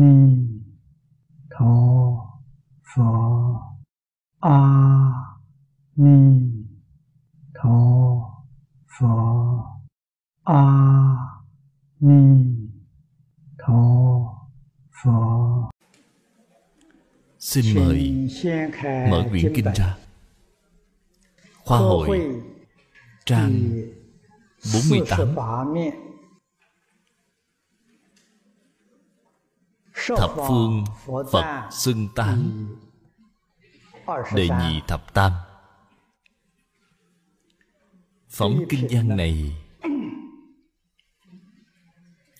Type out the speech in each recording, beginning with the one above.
ni tho phở a ni tho phở a ni tho phở xin mời mở quyển kinh ra. Khoa hội trang 48 Thập phương Phật xưng tán Đệ nhị thập tam. Phẩm kinh văn này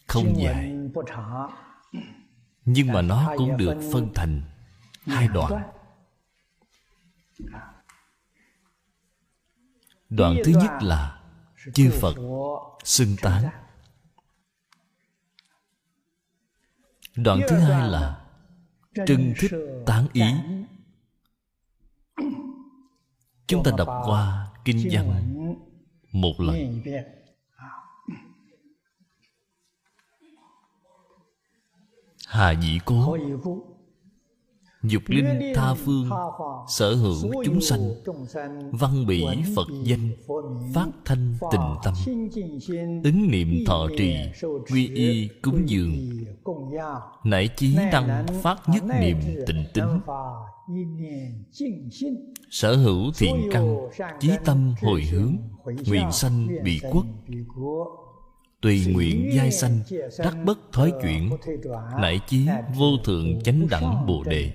Không dài, Nhưng mà nó cũng được phân thành Hai đoạn. Đoạn thứ nhất là Chư Phật xưng tán. Đoạn thứ hai là Trưng thích tán ý. Chúng ta đọc qua Kinh văn Một lần. Hà dĩ cố. Dục linh tha phương, Sở hữu chúng sanh, Văn bỉ Phật danh, Phát thanh tình tâm. Ứng niệm thọ trì, Quy y cúng dường. Nảy chí năng phát nhất niệm tình tính. Sở hữu thiện căn, Chí tâm hồi hướng, Nguyện sanh bị quốc Tùy nguyện giai sanh Đắc bất thói chuyển Nại chí vô thượng chánh đẳng Bồ Đề.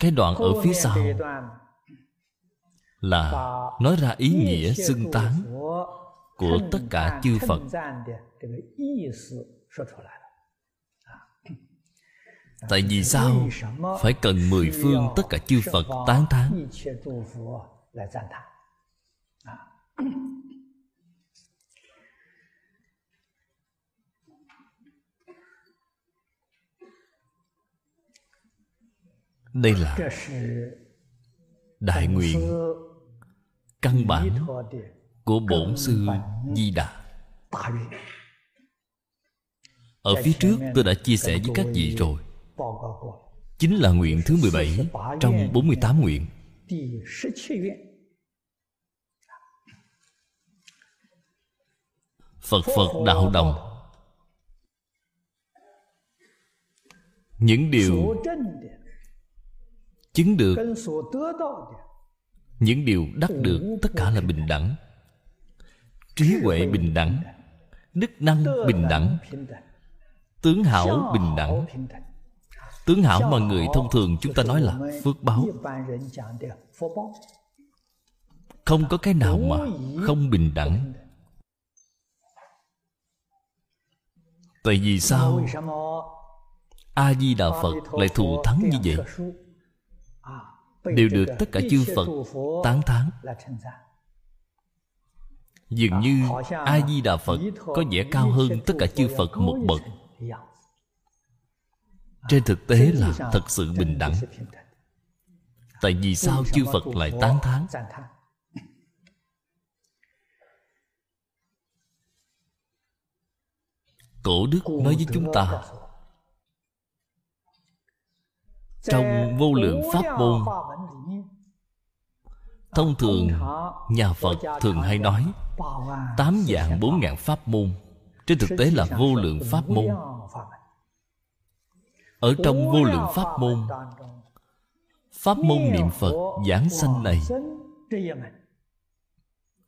Cái đoạn ở phía sau Là nói ra ý nghĩa xưng tán Của tất cả chư Phật. Tại vì sao Phải cần mười phương tất cả chư Phật tán thán đây là đại nguyện căn bản của bổn sư di đà. Ở phía trước tôi đã chia sẻ với các vị rồi. Chính là nguyện thứ 17 Trong 48 nguyện. Phật Phật đạo đồng. Những điều Chứng được, Những điều đắc được Tất cả là bình đẳng. Trí huệ bình đẳng, Đức năng bình đẳng, Tướng hảo bình đẳng. Tướng hảo mà người thông thường chúng ta nói là phước báo. Không có cái nào mà không bình đẳng. Tại vì sao? A-di-đà Phật lại thù thắng như vậy? Đều được tất cả chư Phật tán thán. Dường như A-di-đà Phật có vẻ cao hơn tất cả chư Phật một bậc. Trên thực tế là thật sự bình đẳng. Tại vì sao chư Phật lại tán thán? Cổ đức nói với chúng ta. Trong vô lượng pháp môn Thông thường Nhà Phật thường hay nói Tám dạng bốn ngàn pháp môn. Trên thực tế là vô lượng pháp môn. Ở trong vô lượng pháp môn Pháp môn niệm Phật giảng sanh này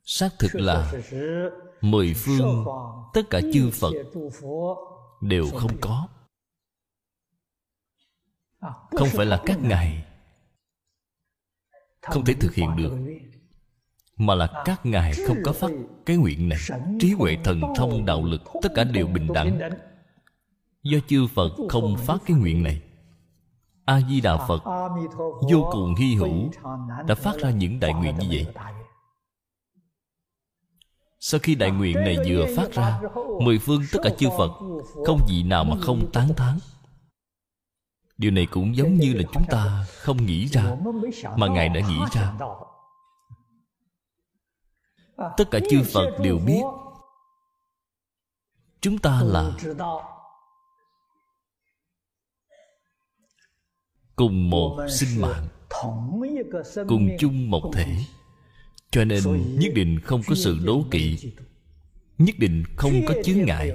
Xác thực là Mười phương Tất cả chư Phật Đều không có. Không phải là các ngài Không thể thực hiện được Mà là các ngài không có phát cái nguyện này. Trí huệ thần thông đạo lực Tất cả đều bình đẳng. Do chư Phật không phát cái nguyện này. A-di-đà Phật Vô cùng hy hữu Đã phát ra những đại nguyện như vậy sau khi đại nguyện này vừa phát ra, Mười phương tất cả chư Phật, Không gì nào mà không tán thán. Điều này cũng giống như là chúng ta không nghĩ ra, Mà Ngài đã nghĩ ra. Tất cả chư Phật đều biết, chúng ta là cùng một sinh mạng, cùng chung một thể cho nên nhất định không có sự đố kỵ. nhất định không có chướng ngại.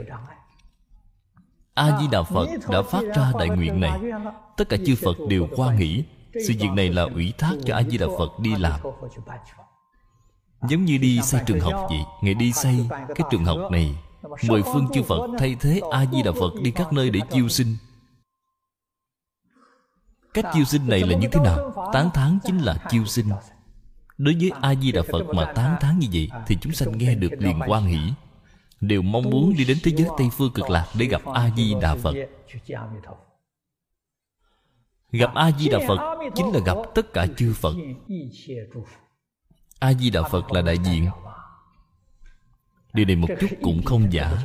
a di đà phật đã phát ra đại nguyện này. tất cả chư phật đều quan hỷ. sự việc này là ủy thác cho a di đà phật đi làm. giống như đi xây trường học vậy ngày đi xây cái trường học này. Mười phương chư phật thay thế a di đà phật đi các nơi để chiêu sinh. Cách chiêu sinh này là như thế nào? tán thán chính là chiêu sinh đối với a di đà phật mà tán thán như vậy thì chúng sanh nghe được liền quan hỷ. đều mong muốn đi đến thế giới tây phương cực lạc để gặp a di đà phật. Gặp a di đà phật chính là gặp tất cả chư phật. a di đà phật là đại diện. điều này một chút cũng không giả.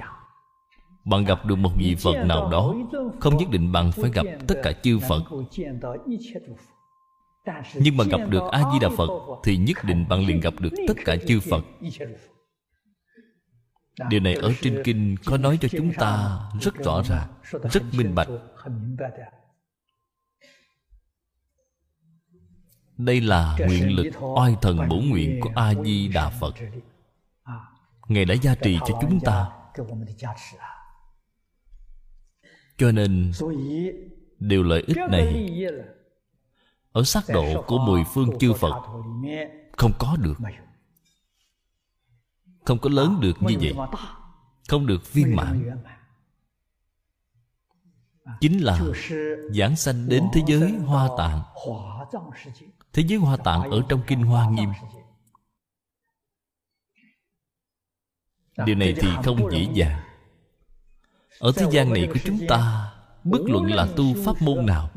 bạn gặp được một vị phật nào đó không nhất định bạn phải gặp tất cả chư phật nhưng mà gặp được a di đà phật thì nhất định bạn liền gặp được tất cả chư phật điều này ở trên kinh có nói cho chúng ta rất rõ ràng rất minh bạch đây là nguyện lực oai thần bổ nguyện của a di đà phật ngài đã gia trì cho chúng ta cho nên điều lợi ích này ở sắc độ của mười phương chư phật, không có được. Không có lớn được như vậy. Không được viên mãn. Chính là giảng sanh đến thế giới hoa tạng. Thế giới hoa tạng ở trong kinh hoa nghiêm. Điều này thì không dễ dàng. Ở thế gian này của chúng ta, bất luận là tu pháp môn nào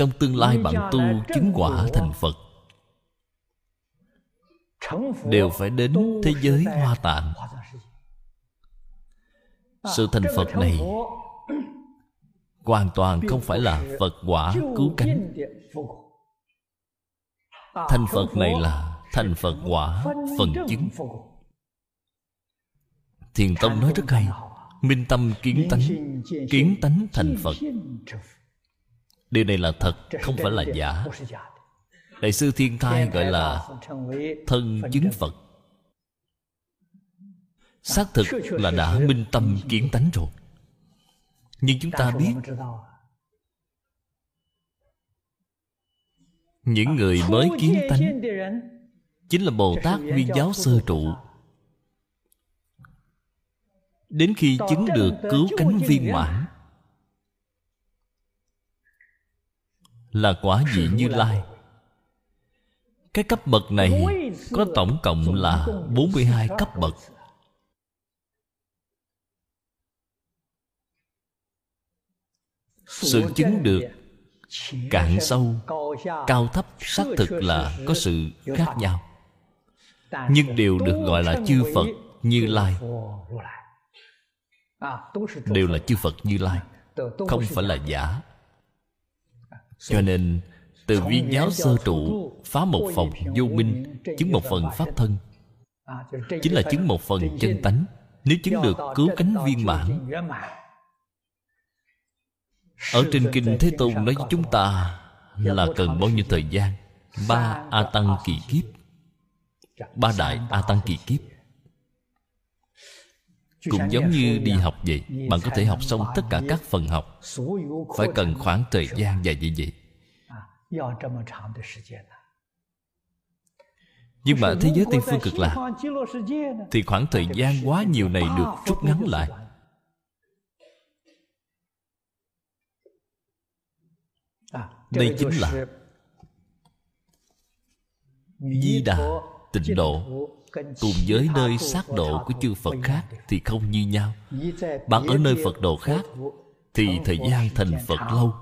trong tương lai bạn tu chứng quả thành phật. Đều phải đến thế giới hoa tạng. Sự thành phật này hoàn toàn không phải là phật quả cứu cánh. Thành phật này là thành phật quả phần chứng. Thiền tông nói rất hay, minh tâm kiến tánh kiến tánh thành phật điều này là thật không phải là giả. Đại sư thiên thai gọi là thân chứng phật. Xác thực là đã minh tâm kiến tánh rồi. Nhưng chúng ta biết những người mới kiến tánh chính là bồ tát nguyên giáo sơ trụ. Đến khi chứng được cứu cánh viên mãn là quả vị như lai. Cái cấp bậc này có tổng cộng là 42 cấp bậc. Sự chứng được cạn sâu cao thấp xác thực là có sự khác nhau. Nhưng đều được gọi là chư phật như lai. Đều là chư phật như lai không phải là giả cho nên từ viên giáo sơ trụ phá một phòng vô minh chứng một phần pháp thân. Chính là chứng một phần chân tánh. Nếu chứng được cứu cánh viên mãn. ở trên kinh thế tôn nói với chúng ta là cần bao nhiêu thời gian? Ba a tăng kỳ kiếp. Ba đại a tăng kỳ kiếp cũng giống như đi học vậy bạn có thể học xong tất cả các phần học. Phải cần khoảng thời gian dài như vậy. Nhưng mà thế giới tây phương cực lạc thì khoảng thời gian quá nhiều này được rút ngắn lại. Đây chính là di đà tịnh độ cùng với nơi sát độ của chư phật khác thì không như nhau. Bạn ở nơi phật độ khác thì thời gian thành phật lâu.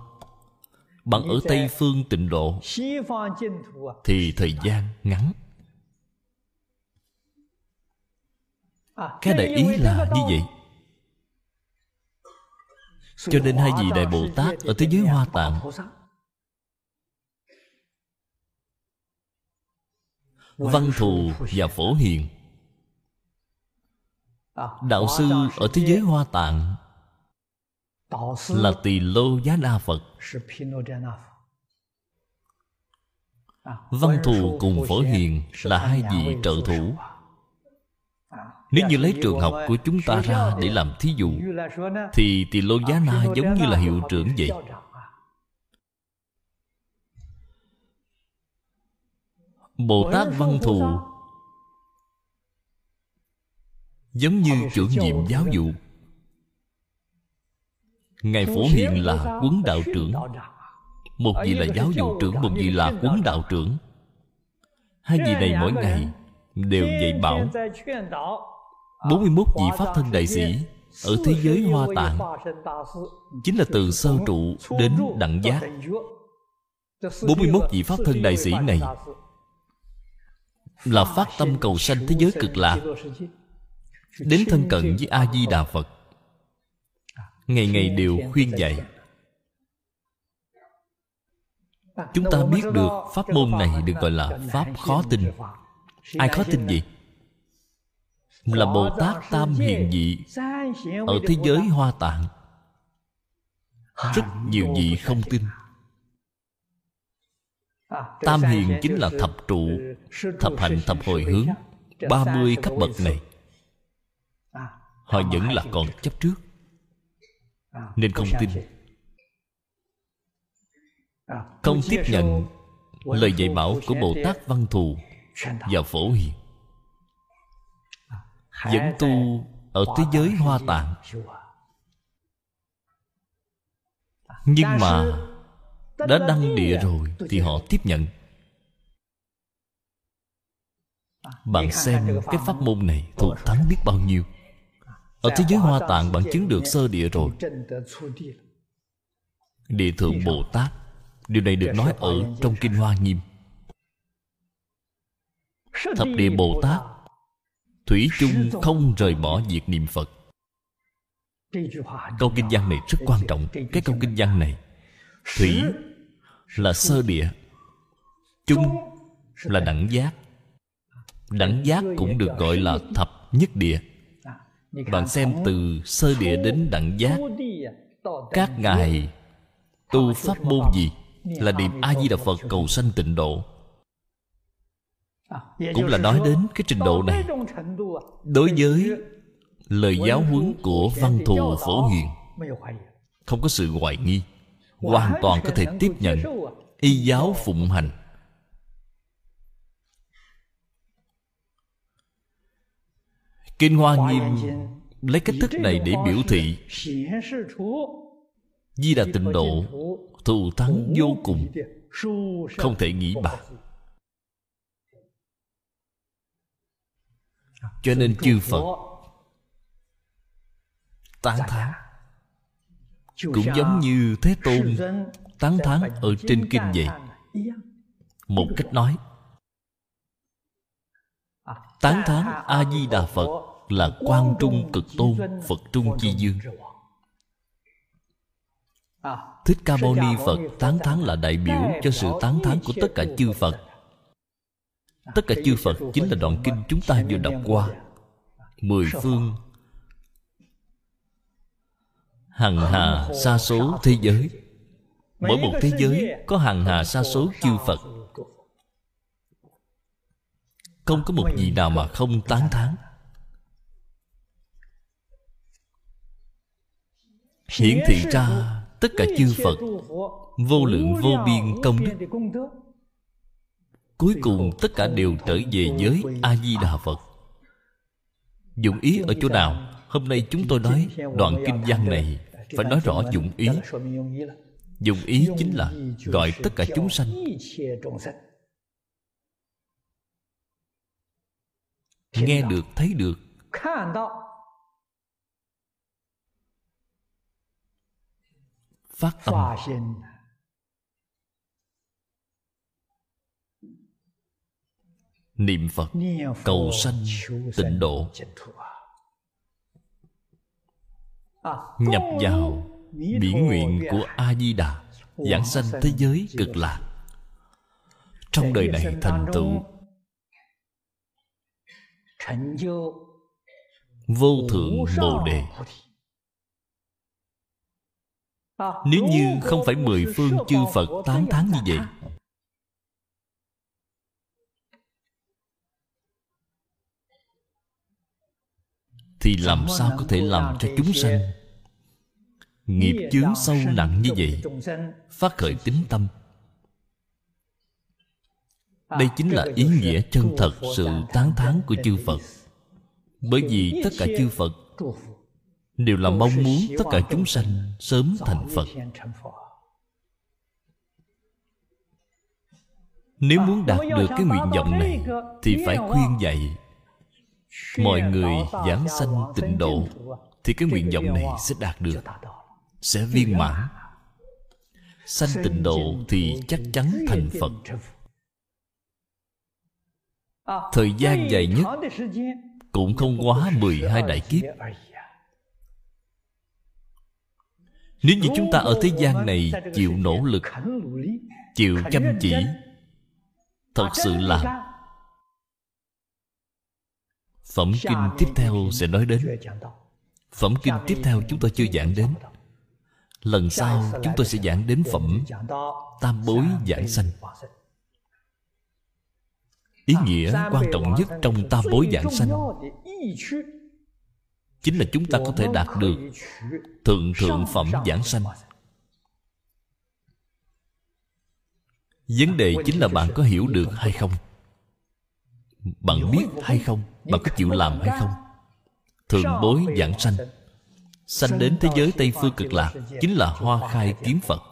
Bạn ở tây phương tịnh độ thì thời gian ngắn. Cái đại ý là như vậy. Cho nên hai vị đại bồ tát ở thế giới hoa tạng văn thù và phổ hiền. Đạo sư ở thế giới hoa tạng là tỳ lô giá na phật. Văn thù cùng phổ hiền là hai vị trợ thủ. Nếu như lấy trường học của chúng ta ra để làm thí dụ thì tỳ lô giá na giống như là hiệu trưởng vậy bồ tát văn thù. giống như chủ nhiệm giáo dục. Ngài phổ hiền là quấn đạo trưởng. một vị là giáo dục trưởng một vị là quấn đạo trưởng. Hai vị này mỗi ngày đều dạy bảo 41 vị Pháp thân đại sĩ Ở thế giới Hoa Tạng Chính là từ sơ trụ đến đẳng giác. 41 vị Pháp thân đại sĩ này là phát tâm cầu sanh thế giới cực lạc. Đến thân cận với A-di-đà Phật, Ngày ngày đều khuyên dạy. Chúng ta biết được Pháp môn này được gọi là Pháp khó tin. Ai khó tin gì? là bồ tát tam hiền dị ở thế giới hoa tạng. Rất nhiều vị không tin tam hiền chính là thập trụ thập hạnh thập hồi hướng ba mươi cấp bậc này. Họ vẫn là còn chấp trước nên không tin. không tiếp nhận lời dạy bảo của bồ tát văn thù và phổ hiền. Vẫn tu ở thế giới hoa tạng. nhưng mà đã đăng địa rồi thì họ tiếp nhận. Bạn xem cái pháp môn này thuộc thắng biết bao nhiêu. Ở thế giới hoa tạng bạn chứng được sơ địa rồi. địa thượng bồ tát điều này được nói ở trong kinh hoa nghiêm. Thập địa bồ tát Thủy chung không rời bỏ việc niệm Phật. Câu kinh văn này rất quan trọng. Cái câu kinh văn này Thủy là sơ địa. Chung là đẳng giác. Đẳng giác cũng được gọi là thập nhất địa. Bạn xem từ sơ địa đến đẳng giác, Các ngài tu pháp môn gì Là niệm A-di-đà Phật cầu sanh tịnh độ? Cũng là nói đến cái trình độ này. Đối với lời giáo huấn của văn thù phổ hiền, không có sự hoài nghi hoàn toàn có thể tiếp nhận y giáo phụng hành. Kinh hoa nghiêm lấy cách thức này để biểu thị di đà tịnh độ thù thắng vô cùng không thể nghĩ bạc cho nên chư phật tán thán cũng giống như thế tôn tán thán ở trên kinh vậy. một cách nói tán thán a di đà phật là quan trung cực tôn phật trung chi dương. thích ca mâu ni phật tán thán là đại biểu cho sự tán thán của tất cả chư phật. Tất cả chư phật chính là đoạn kinh chúng ta vừa đọc qua. Mười phương hằng hà sa số thế giới. Mỗi một thế giới có hằng hà sa số chư phật. Không có một gì nào mà không tán thán. Hiển thị ra tất cả chư phật vô lượng vô biên công đức. Cuối cùng tất cả đều trở về với a di đà phật. Dụng ý ở chỗ nào? Hôm nay chúng tôi nói đoạn kinh văn này phải nói rõ dụng ý. dụng ý chính là gọi tất cả chúng sanh. nghe được thấy được. Phát tâm niệm phật cầu sanh tịnh độ nhập vào biển nguyện của a di đà giảng sanh thế giới cực lạc. Trong đời này thành tựu. vô. Thượng bồ đề. Nếu như không phải mười phương chư phật tán thán như vậy. thì làm sao có thể làm cho chúng sanh nghiệp chướng sâu nặng như vậy phát khởi tính tâm đây chính là ý nghĩa chân thật sự tán thán của chư phật bởi vì tất cả chư phật đều là mong muốn tất cả chúng sanh sớm thành phật nếu muốn đạt được cái nguyện vọng này thì phải khuyên dạy mọi người giảng sanh tịnh độ thì cái nguyện vọng này sẽ đạt được sẽ viên mãn. Sanh tịnh độ thì chắc chắn thành phật. thời gian dài nhất cũng không quá 12 đại kiếp. Nếu như chúng ta ở thế gian này chịu nỗ lực Chịu chăm chỉ Thật sự làm Phẩm kinh tiếp theo sẽ nói đến. Phẩm kinh tiếp theo chúng tôi chưa giảng đến Lần sau chúng tôi sẽ giảng đến phẩm Tam bối giảng sanh. Ý nghĩa quan trọng nhất trong tam bối giảng sanh Chính là chúng ta có thể đạt được Thượng thượng phẩm giảng sanh. Vấn đề chính là bạn có hiểu được hay không? Bạn biết hay không? Bạn có chịu làm hay không? Thượng bối giảng sanh Sanh đến thế giới Tây Phương cực lạc Chính là hoa khai kiếm Phật.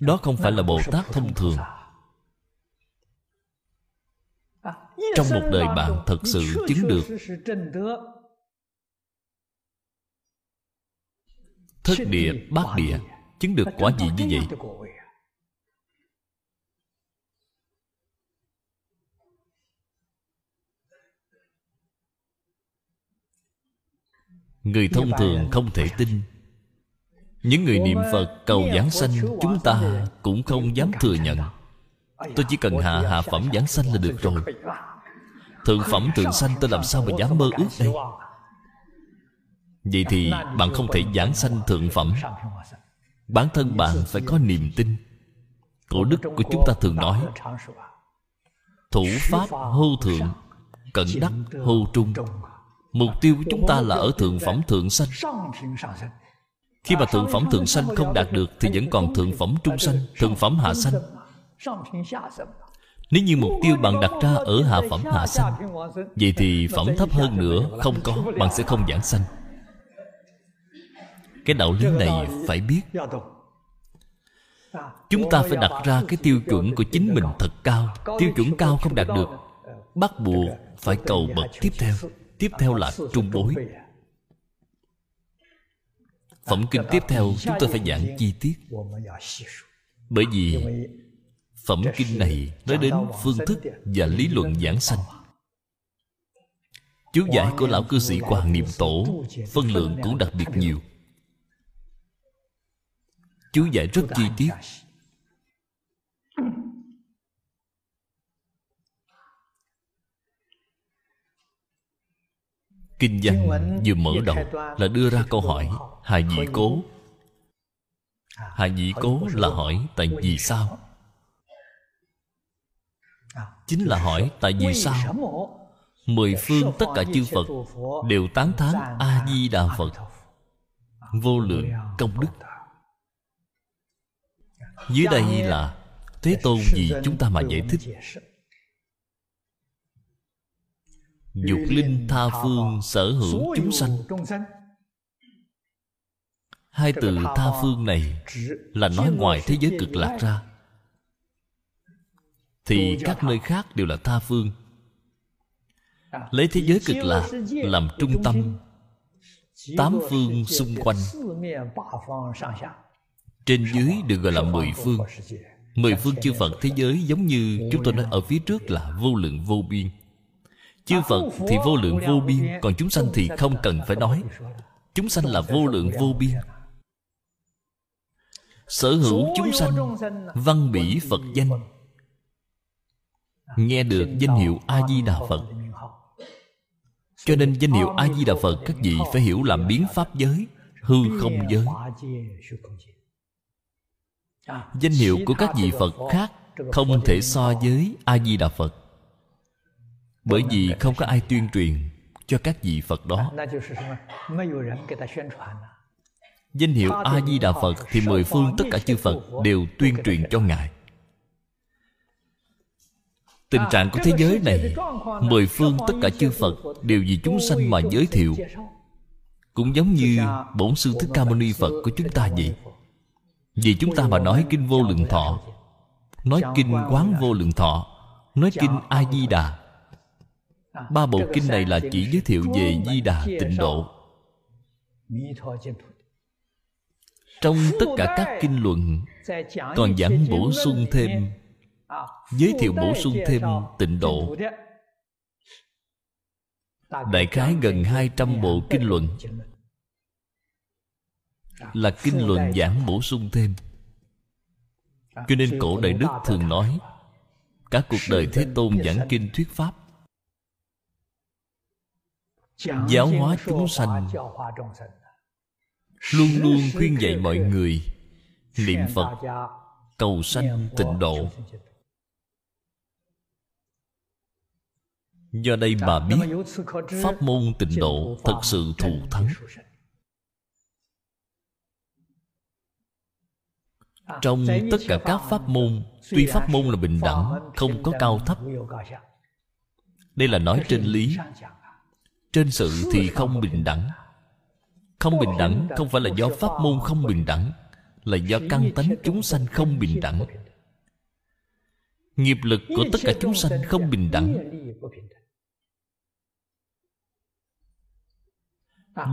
Đó không phải là Bồ Tát thông thường. Trong một đời bạn thật sự chứng được. Thất địa, bát địa Chứng được quả gì như vậy? Người thông thường không thể tin. Những người niệm phật cầu giảng sanh chúng ta cũng không dám thừa nhận. tôi chỉ cần hạ hạ phẩm giảng sanh là được rồi. thượng phẩm thượng sanh tôi làm sao mà dám mơ ước đây? vậy thì bạn không thể giảng sanh thượng phẩm. bản thân bạn phải có niềm tin. Cổ đức của chúng ta thường nói thủ pháp hô thượng cận đắc hô trung mục tiêu của chúng ta là ở thượng phẩm thượng sanh. Khi mà thượng phẩm thượng sanh không đạt được Thì vẫn còn thượng phẩm trung sanh Thượng phẩm hạ sanh. Nếu như mục tiêu bạn đặt ra ở hạ phẩm hạ sanh Vậy thì phẩm thấp hơn nữa Không có, bạn sẽ không giảng sanh. Cái đạo lý này phải biết. Chúng ta phải đặt ra cái tiêu chuẩn của chính mình thật cao. Tiêu chuẩn cao không đạt được Bắt buộc phải cầu bậc tiếp theo. Tiếp theo là trung bối. Phẩm kinh tiếp theo chúng tôi phải giảng chi tiết. Bởi vì Phẩm kinh này nói đến phương thức và lý luận giảng sanh. Chú giải của Lão cư sĩ Hoàng Niệm Tổ Phân lượng cũng đặc biệt nhiều. Chú giải rất chi tiết. Kinh văn vừa mở đầu là đưa ra câu hỏi Hà dĩ cố? Hà dĩ cố là hỏi tại vì sao? Chính là hỏi tại vì sao? Mười phương tất cả chư Phật Đều tán thán A-di-đà Phật. Vô lượng công đức. Dưới đây là Thế Tôn vì chúng ta mà giải thích Dục linh tha phương sở hữu chúng sanh. Hai từ tha phương này Là nói ngoài thế giới cực lạc ra. Thì các nơi khác đều là tha phương. Lấy thế giới cực lạc làm trung tâm. Tám phương xung quanh. Trên dưới được gọi là mười phương. Mười phương chư Phật thế giới giống như chúng tôi nói ở phía trước là vô lượng vô biên Chư Phật thì vô lượng vô biên, Còn chúng sanh thì không cần phải nói. Chúng sanh là vô lượng vô biên. Sở hữu chúng sanh, Văn bỉ Phật danh. Nghe được danh hiệu a di đà phật. Cho nên danh hiệu a di đà phật, các vị phải hiểu làm biến pháp giới, hư không giới. Danh hiệu của các vị phật khác không thể so với a di đà phật bởi vì không có ai tuyên truyền cho các vị phật đó. Danh hiệu a di đà phật thì mười phương tất cả chư phật đều tuyên truyền cho ngài. Tình trạng của thế giới này, mười phương tất cả chư phật đều vì chúng sanh mà giới thiệu, cũng giống như bổn sư thích ca mâu ni phật của chúng ta vậy. Vì chúng ta mà nói kinh vô lượng thọ, nói kinh quán vô lượng thọ, nói kinh a di đà ba bộ kinh này là chỉ giới thiệu về di đà tịnh độ. Trong tất cả các kinh luận còn giảng bổ sung thêm giới thiệu bổ sung thêm tịnh độ. Đại khái gần 200 bộ kinh luận. Là kinh luận giảng bổ sung thêm. Cho nên cổ đại đức thường nói các cuộc đời thế tôn giảng kinh thuyết pháp giáo hóa chúng sanh. Luôn luôn khuyên dạy mọi người niệm phật cầu sanh tịnh độ. do đây mà biết pháp môn tịnh độ thật sự thù thắng. Trong tất cả các pháp môn tuy pháp môn là bình đẳng không có cao thấp. Đây là nói trên lý trên sự thì không bình đẳng. Không bình đẳng không phải là do pháp môn không bình đẳng, là do căn tánh chúng sanh không bình đẳng. Nghiệp lực của tất cả chúng sanh không bình đẳng.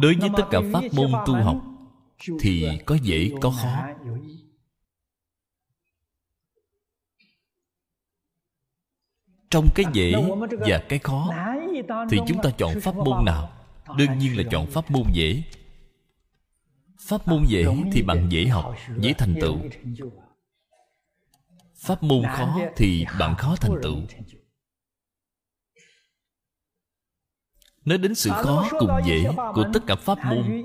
Đối với tất cả pháp môn tu học, thì có dễ có khó. Trong cái dễ và cái khó thì chúng ta chọn pháp môn nào? đương nhiên là chọn pháp môn dễ pháp môn dễ thì bạn dễ học dễ thành tựu. pháp môn khó thì bạn khó thành tựu. nói đến sự khó cùng dễ của tất cả pháp môn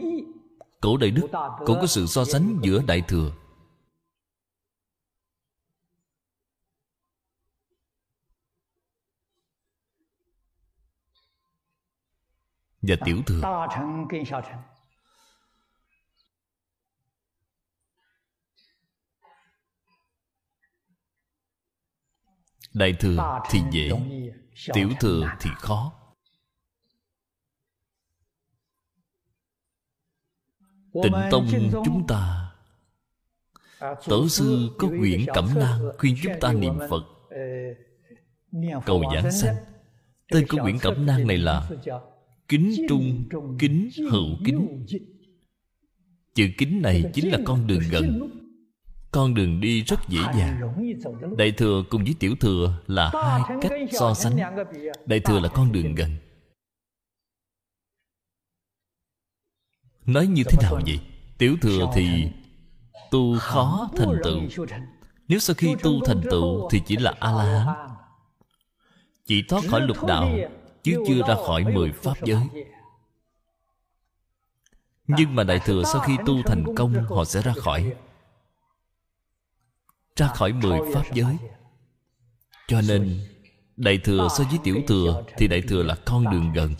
cổ đại đức cũng có sự so sánh giữa đại thừa và tiểu thừa. Đại thừa thì dễ, tiểu thừa thì khó. Tịnh tông chúng ta tổ sư có quyển cẩm nang khuyên chúng ta niệm phật. Cầu giảng sanh, tên của quyển cẩm nang này là kính trung kính hữu kính. chữ kính này chính là con đường gần. con đường đi rất dễ dàng. đại thừa cùng với tiểu thừa là hai cách so sánh. đại thừa là con đường gần. nói như thế nào vậy tiểu thừa thì tu khó thành tựu. nếu sau khi tu thành tựu thì chỉ là a la hán. chỉ thoát khỏi lục đạo chứ chưa ra khỏi mười pháp giới. nhưng mà đại thừa sau khi tu thành công họ sẽ ra khỏi. ra khỏi mười pháp giới. cho nên đại thừa so với tiểu thừa thì đại thừa là con đường gần.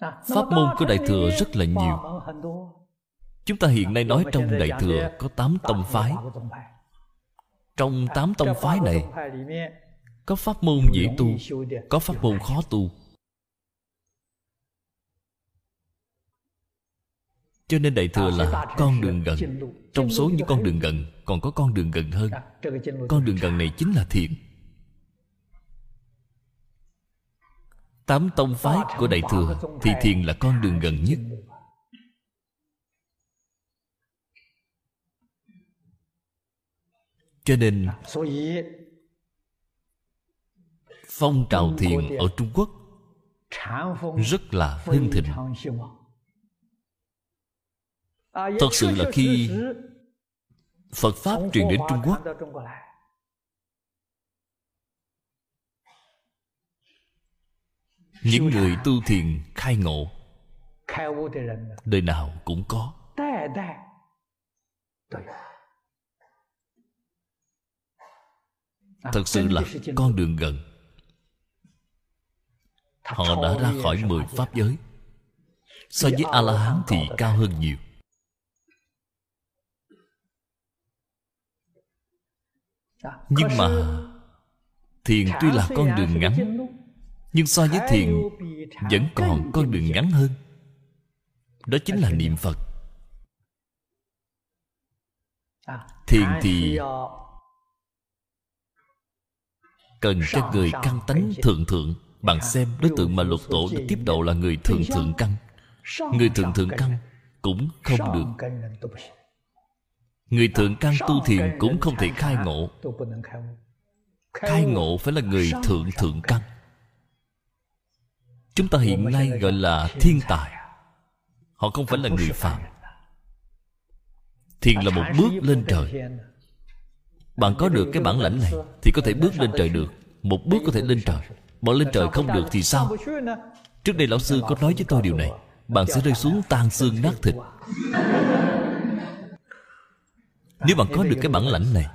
pháp môn của đại thừa rất là nhiều. Chúng ta hiện nay nói trong đại thừa có tám tông phái trong tám tông phái này có pháp môn dễ tu có pháp môn khó tu. Cho nên đại thừa là con đường gần. trong số những con đường gần còn có con đường gần hơn. Con đường gần này chính là thiện. Tám tông phái của đại thừa thì thiền là con đường gần nhất cho nên phong trào thiền ở trung quốc rất là hưng thịnh. thật sự là khi phật pháp truyền đến trung quốc những người tu thiền khai ngộ đời nào cũng có thật sự là con đường gần. Họ đã ra khỏi mười pháp giới. So với a la hán thì cao hơn nhiều. Nhưng mà thiền tuy là con đường ngắn nhưng so với thiền vẫn còn con đường ngắn hơn. Đó chính là niệm phật. Thiền thì cần các người căn tánh thượng thượng. Bạn xem đối tượng mà lục tổ đã tiếp độ là người thượng thượng căn người thượng thượng căn cũng không được. người thượng căn tu thiền cũng không thể khai ngộ. khai ngộ. Phải là người thượng thượng căn chúng ta hiện nay gọi là thiên tài. họ không phải là người phạm thiền là một bước lên trời bạn có được cái bản lãnh này thì có thể bước lên trời được. Một bước có thể lên trời. Bạn lên trời không được thì sao? Trước đây lão sư có nói với tôi điều này. Bạn sẽ rơi xuống tan xương nát thịt. Nếu bạn có được cái bản lãnh này,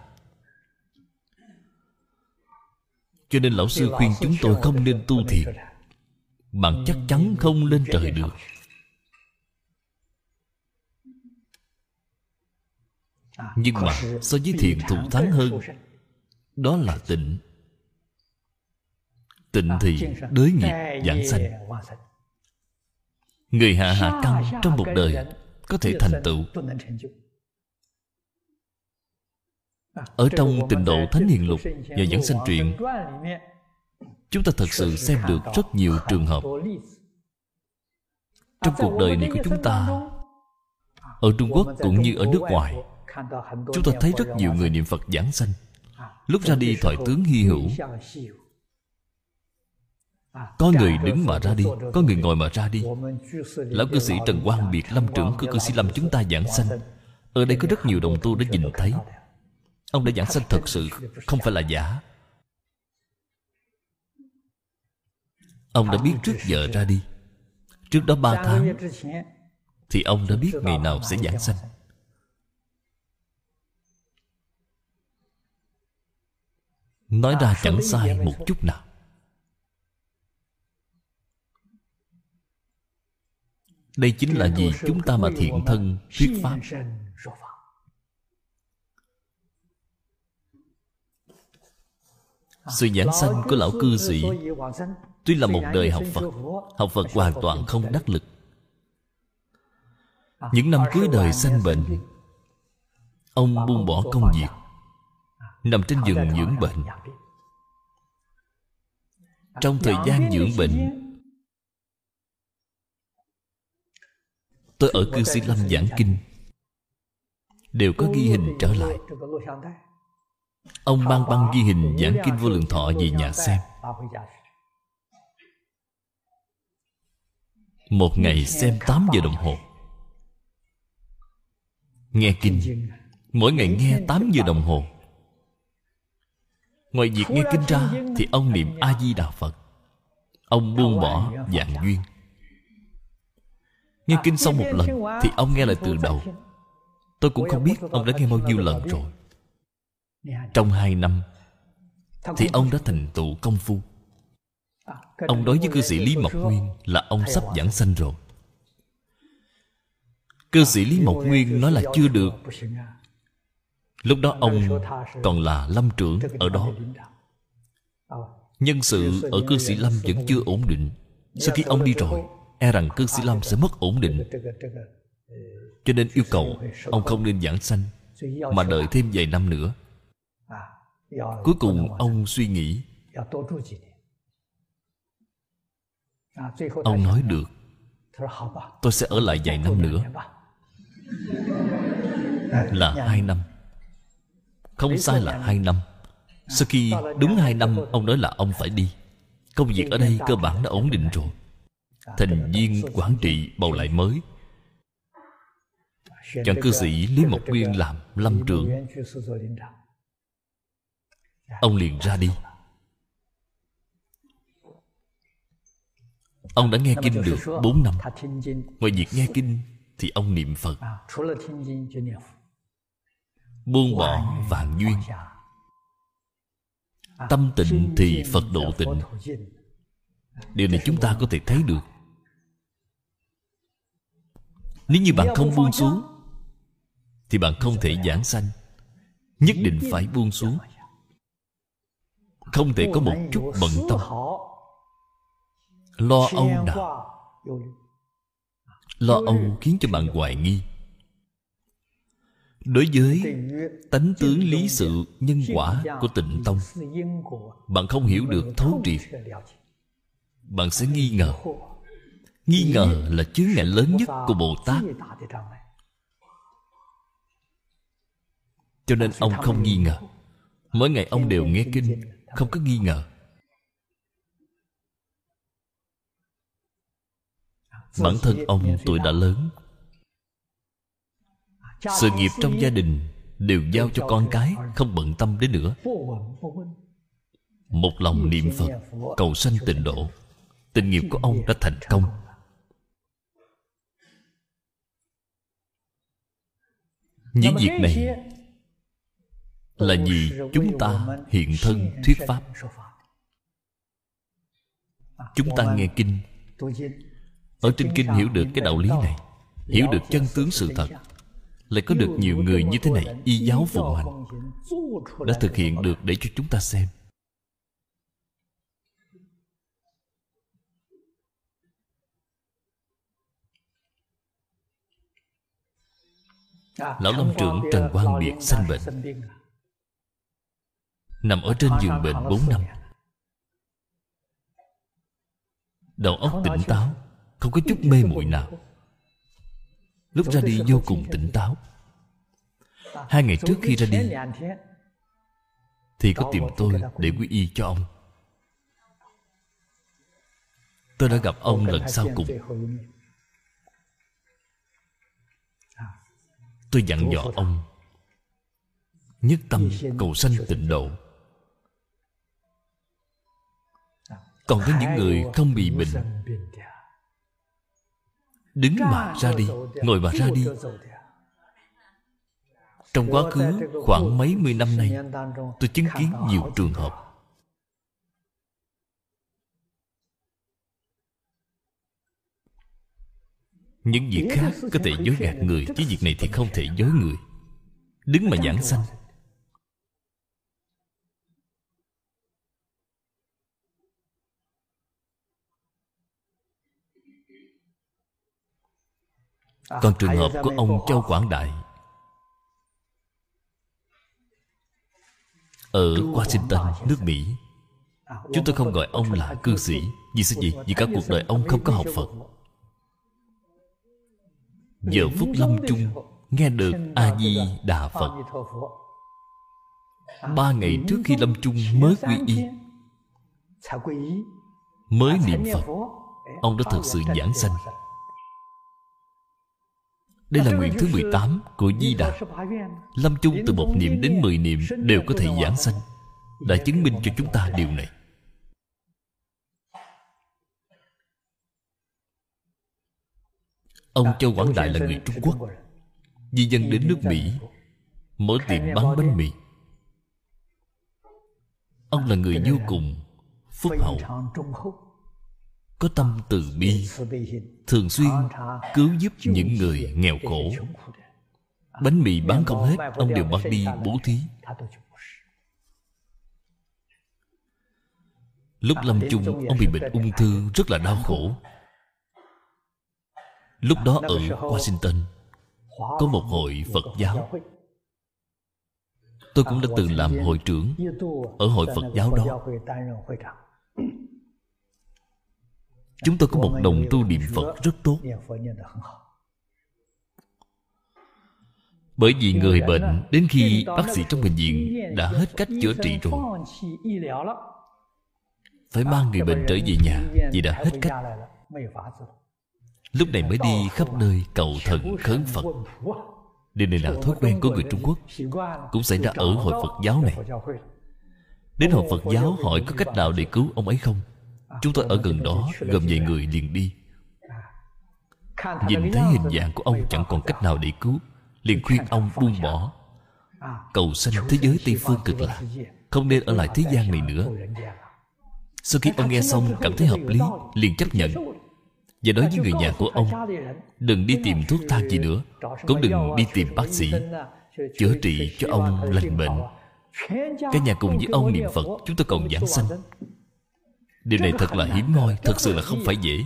cho nên lão sư khuyên chúng tôi không nên tu thiền. Bạn chắc chắn không lên trời được. Nhưng mà so với thiền thủ thắng hơn đó là tịnh. Tịnh thì đới nghiệp giảng sanh. người hạ hạ căn trong một đời có thể thành tựu. ở trong tịnh độ thánh hiền lục và dẫn sanh truyện chúng ta thật sự xem được rất nhiều trường hợp. trong cuộc đời này của chúng ta ở trung quốc cũng như ở nước ngoài chúng ta thấy rất nhiều người niệm phật giảng sanh lúc ra đi thoại tướng hy hữu có người đứng mà ra đi có người ngồi mà ra đi lão cư sĩ trần quang biệt lâm trưởng của cư sĩ lâm chúng ta giảng sanh ở đây có rất nhiều đồng tu đã nhìn thấy ông đã giảng sanh thật sự không phải là giả ông đã biết trước giờ ra đi trước đó ba tháng thì ông đã biết ngày nào sẽ giảng sanh nói ra chẳng sai một chút nào. Đây chính là vì chúng ta mà thiện thân thuyết pháp. Sự giảng sanh của lão cư sĩ tuy là một đời học phật học phật hoàn toàn không đắc lực. Những năm cuối đời sanh bệnh ông buông bỏ công việc nằm trên giường dưỡng bệnh. trong thời gian dưỡng bệnh tôi ở cư sĩ lâm giảng kinh đều có ghi hình trở lại. ông mang băng ghi hình giảng kinh vô lượng thọ về nhà xem. một ngày xem 8 giờ đồng hồ. Nghe kinh mỗi ngày nghe 8 giờ đồng hồ ngoài việc nghe kinh ra thì ông niệm a di đà phật ông buông bỏ dạng duyên nghe kinh xong một lần thì ông nghe lại từ đầu tôi cũng không biết ông đã nghe bao nhiêu lần rồi trong hai năm thì ông đã thành tựu công phu ông nói với cư sĩ lý mộc nguyên là ông sắp giảng sanh rồi cư sĩ lý mộc nguyên nói là chưa được lúc đó ông còn là lâm trưởng ở đó. Nhân sự ở cư sĩ lâm vẫn chưa ổn định. Sau khi ông đi rồi e rằng cư sĩ lâm sẽ mất ổn định. Cho nên yêu cầu ông không nên giảng sanh, mà đợi thêm vài năm nữa. Cuối cùng ông suy nghĩ. Ông nói được. Tôi sẽ ở lại vài năm nữa. Là hai năm không sai là hai năm. Sau khi đúng hai năm ông nói là ông phải đi. Công việc ở đây cơ bản đã ổn định rồi. thành viên quản trị bầu lại mới. Chọn cư sĩ lý mộc nguyên làm lâm trưởng ông liền ra đi. Ông đã nghe kinh được 4 năm. Ngoài việc nghe kinh thì ông niệm phật buông bỏ vạn duyên. Tâm tịnh thì phật độ tịnh. Điều này chúng ta có thể thấy được. Nếu như bạn không buông xuống, thì bạn không thể giảng sanh. Nhất định phải buông xuống. Không thể có một chút bận tâm. Lo âu nào? Lo âu khiến cho bạn hoài nghi đối với tánh tướng lý sự nhân quả của tịnh tông. bạn không hiểu được thấu triệt. bạn sẽ nghi ngờ. Nghi ngờ là chướng ngại lớn nhất của bồ tát. cho nên ông không nghi ngờ. mỗi ngày ông đều nghe kinh không có nghi ngờ. Bản thân ông tuổi đã lớn sự nghiệp trong gia đình đều giao cho con cái, không bận tâm đến nữa. Một lòng niệm phật, cầu sanh tịnh độ. Tình nghiệp của ông đã thành công. Những việc này là vì chúng ta hiện thân thuyết pháp. Chúng ta nghe kinh. Ở trên kinh hiểu được cái đạo lý này, hiểu được chân tướng sự thật lại có được nhiều người như thế này, y giáo phụng hành, đã thực hiện được để cho chúng ta xem. Lão lâm trưởng trần quang biệt sanh bệnh. Nằm ở trên giường bệnh 4 năm. Đầu óc tỉnh táo, không có chút mê muội nào lúc ra đi vô cùng tỉnh táo. hai ngày trước khi ra đi thì có tìm tôi để quy y cho ông. Tôi đã gặp ông lần sau cùng. tôi dặn dò ông nhất tâm cầu sanh tịnh độ. còn với những người không bị bệnh đứng mà ra đi ngồi mà ra đi. trong quá khứ khoảng mấy mươi năm nay tôi chứng kiến nhiều trường hợp. Những việc khác có thể dối gạt người chứ việc này thì không thể dối người. Đứng mà giảng sanh còn trường hợp của ông châu quảng đại. Ở washington nước mỹ. chúng tôi không gọi ông là cư sĩ vì sao gì vì cả cuộc đời ông không có học phật. Giờ phút lâm chung nghe được a di đà phật ba ngày trước khi lâm chung mới quy y mới niệm phật. ông đã thực sự giảng sanh đây là nguyện thứ 18 của Di Đà. Lâm chung từ một niệm đến 10 niệm Đều có thể giảng sanh, Đã chứng minh cho chúng ta điều này. Ông Châu Quảng Đại là người Trung Quốc, Di dân đến nước Mỹ, Mở tiệm bán bánh mì. Ông là người vô cùng Phúc hậu. Có tâm từ bi, Thường xuyên cứu giúp những người nghèo khổ. Bánh mì bán không hết, Ông đều mang đi bố thí. Lúc lâm chung, Ông bị bệnh ung thư rất là đau khổ. Lúc đó ở Washington, Có một hội Phật giáo. Tôi cũng đã từng làm hội trưởng Ở hội Phật giáo đó. Chúng tôi có một đồng tu niệm Phật rất tốt. Bởi vì người bệnh Đến khi bác sĩ trong bệnh viện Đã hết cách chữa trị rồi. Phải mang người bệnh trở về nhà Vì đã hết cách. Lúc này mới đi khắp nơi cầu thần khấn Phật. Điều này là thói quen của người Trung Quốc Cũng xảy ra ở hội Phật giáo này. Đến hội Phật giáo hỏi có cách nào để cứu ông ấy không Chúng tôi ở gần đó Gồm vài người liền đi. Nhìn thấy hình dạng của ông chẳng còn cách nào để cứu, Liền khuyên ông buông bỏ. Cầu sanh thế giới Tây Phương cực lạc, Không nên ở lại thế gian này nữa. Sau khi ông nghe xong, cảm thấy hợp lý, Liền chấp nhận. Và nói với người nhà của ông, Đừng đi tìm thuốc thang gì nữa, Cũng đừng đi tìm bác sĩ. Chữa trị cho ông lành bệnh. Cả nhà cùng với ông niệm Phật, Chúng tôi còn giảng sanh. Điều này thật là hiếm hoi Thật sự là không phải dễ.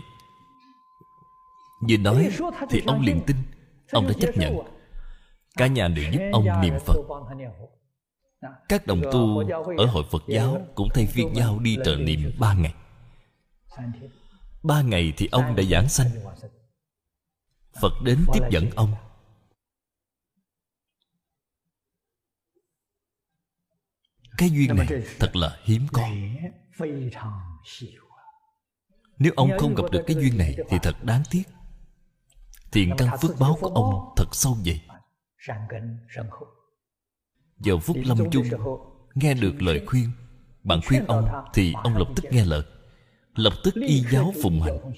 Vừa nói Thì ông liền tin Ông đã chấp nhận. Cả nhà đều giúp ông niệm Phật. Các đồng tu Ở hội Phật giáo Cũng thay phiên nhau đi trợ niệm ba ngày. Ba ngày thì ông đã giảng sanh. Phật đến tiếp dẫn ông. Cái duyên này thật là hiếm có Nếu ông không gặp được cái duyên này Thì thật đáng tiếc. Thiện căn phước báo của ông thật sâu vậy. Giờ phút lâm chung Nghe được lời khuyên Bạn khuyên ông Thì ông lập tức nghe lời. Lập tức y giáo phụng hành.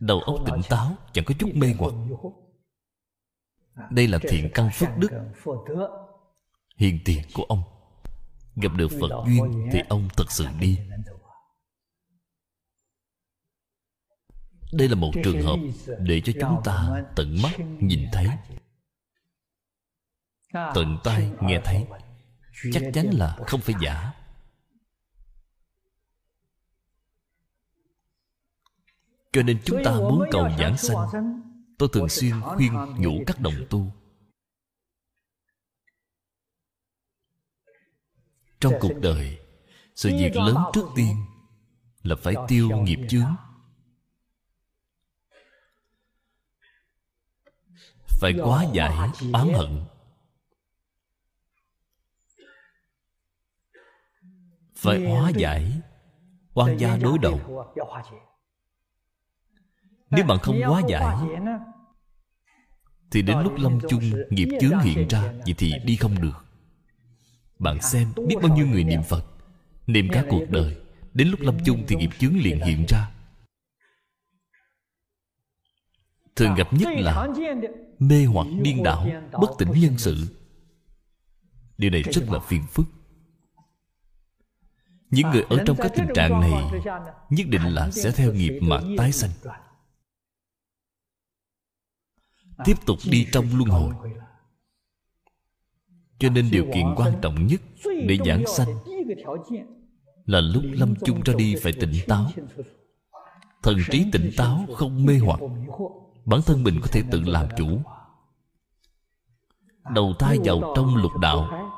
Đầu óc tỉnh táo Chẳng có chút mê hoặc. Đây là thiện căn phước đức. Hiền tiền của ông. Gặp được Phật duyên Thì ông thật sự đi Đây là một trường hợp Để cho chúng ta tận mắt nhìn thấy. Tận tai nghe thấy. Chắc chắn là không phải giả. Cho nên chúng ta muốn cầu giảng sanh. Tôi thường xuyên khuyên nhủ các đồng tu. Trong cuộc đời Sự việc lớn trước tiên Là phải tiêu nghiệp chướng Phải quá giải oán hận. Phải hóa giải Quan gia đối đầu. Nếu bạn không hóa giải Thì đến lúc lâm chung Nghiệp chướng hiện ra Vậy thì đi không được. Bạn xem biết bao nhiêu người niệm Phật Niệm cả cuộc đời. Đến lúc lâm chung thì nghiệp chướng liền hiện ra Thường gặp nhất là Mê hoặc điên đảo, Bất tỉnh nhân sự. Điều này rất là phiền phức. Những người ở trong cái tình trạng này nhất định là sẽ theo nghiệp mà tái sanh. Tiếp tục đi trong luân hồi. Cho nên điều kiện quan trọng nhất để giảng sanh là lúc lâm chung ra đi phải tỉnh táo. Thần trí tỉnh táo, không mê hoặc bản thân mình có thể tự làm chủ. Đầu thai vào trong lục đạo.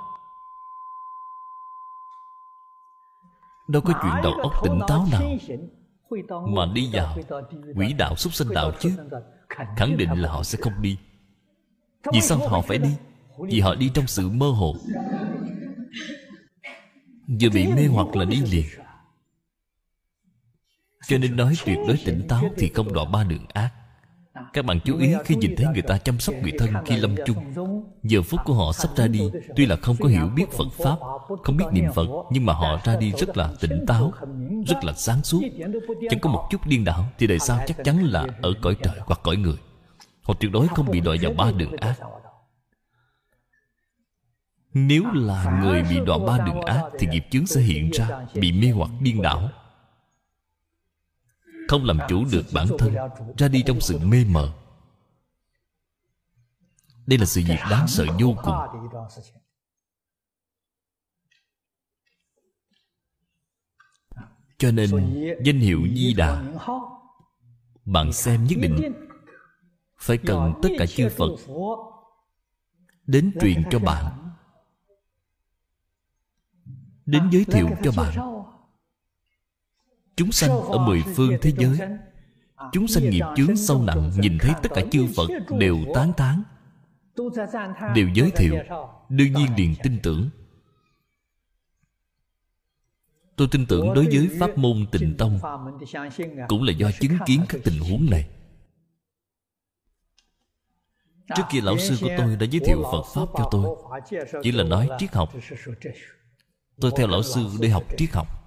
Đâu có chuyện đầu óc tỉnh táo nào, Mà đi vào Quỷ đạo súc sinh đạo chứ. Khẳng định là họ sẽ không đi. Vì sao họ phải đi? Vì họ đi trong sự mơ hồ. Vừa bị mê hoặc là đi liền. Cho nên nói tuyệt đối tỉnh táo Thì không đọa ba đường ác các bạn chú ý khi nhìn thấy người ta chăm sóc người thân khi lâm chung Giờ phút của họ sắp ra đi Tuy là không có hiểu biết Phật Pháp Không biết niệm Phật Nhưng mà họ ra đi rất là tỉnh táo Rất là sáng suốt. Chẳng có một chút điên đảo Thì đời sau chắc chắn là ở cõi trời hoặc cõi người. Họ tuyệt đối không bị đọa vào ba đường ác. Nếu là người bị đọa ba đường ác Thì nghiệp chướng sẽ hiện ra Bị mê hoặc điên đảo không làm chủ được bản thân, ra đi trong sự mê mờ. Đây là sự việc đáng sợ vô cùng. Cho nên, danh hiệu di đà, bạn xem nhất định, phải cần tất cả chư phật đến truyền cho bạn, đến giới thiệu cho bạn. Chúng sanh ở mười phương thế giới. Chúng sanh nghiệp chướng sâu nặng Nhìn thấy tất cả chư Phật đều tán tán. Đều giới thiệu, Đương nhiên liền tin tưởng. Tôi tin tưởng đối với pháp môn tịnh tông, Cũng là do chứng kiến các tình huống này. Trước kia lão sư của tôi đã giới thiệu Phật Pháp cho tôi, Chỉ là nói triết học. Tôi theo lão sư đi học triết học.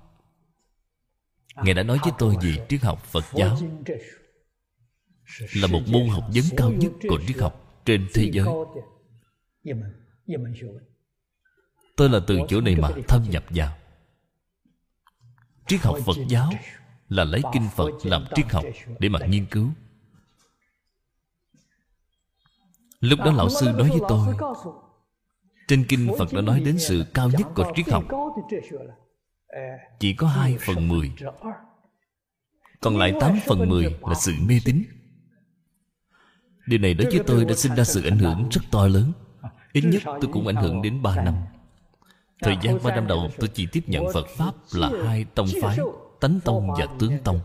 Ngài đã nói với tôi về triết học Phật giáo Là một môn học vấn cao nhất của triết học trên thế giới. Tôi là từ chỗ này mà thâm nhập vào. Triết học Phật giáo Là lấy kinh Phật làm triết học Để mà nghiên cứu. Lúc đó lão sư nói với tôi, Trên kinh Phật đã nói đến sự cao nhất của triết học. Chỉ có hai phần mười. Còn lại tám phần mười là sự mê tín. Điều này đối với tôi đã sinh ra sự ảnh hưởng rất to lớn. Ít nhất tôi cũng ảnh hưởng đến ba năm. Thời gian 3 năm đầu, tôi chỉ tiếp nhận Phật Pháp là hai tông phái, Tánh Tông và Tướng Tông.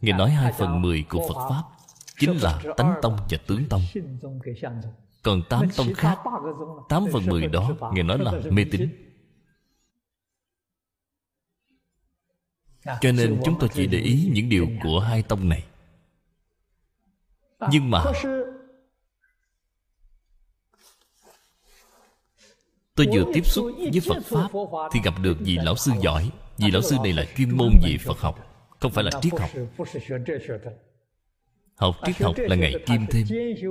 Nghe nói hai phần mười của Phật Pháp Chính là Tánh Tông và Tướng Tông. Còn tám tông khác, Tám phần mười đó, Nghe nói là mê tín. Cho nên chúng tôi chỉ để ý những điều của hai tông này. Nhưng mà Tôi vừa tiếp xúc với Phật Pháp Thì gặp được vị lão sư giỏi Vị lão sư này là chuyên môn về Phật học Không phải là triết học. Học triết học là ngày kim thêm.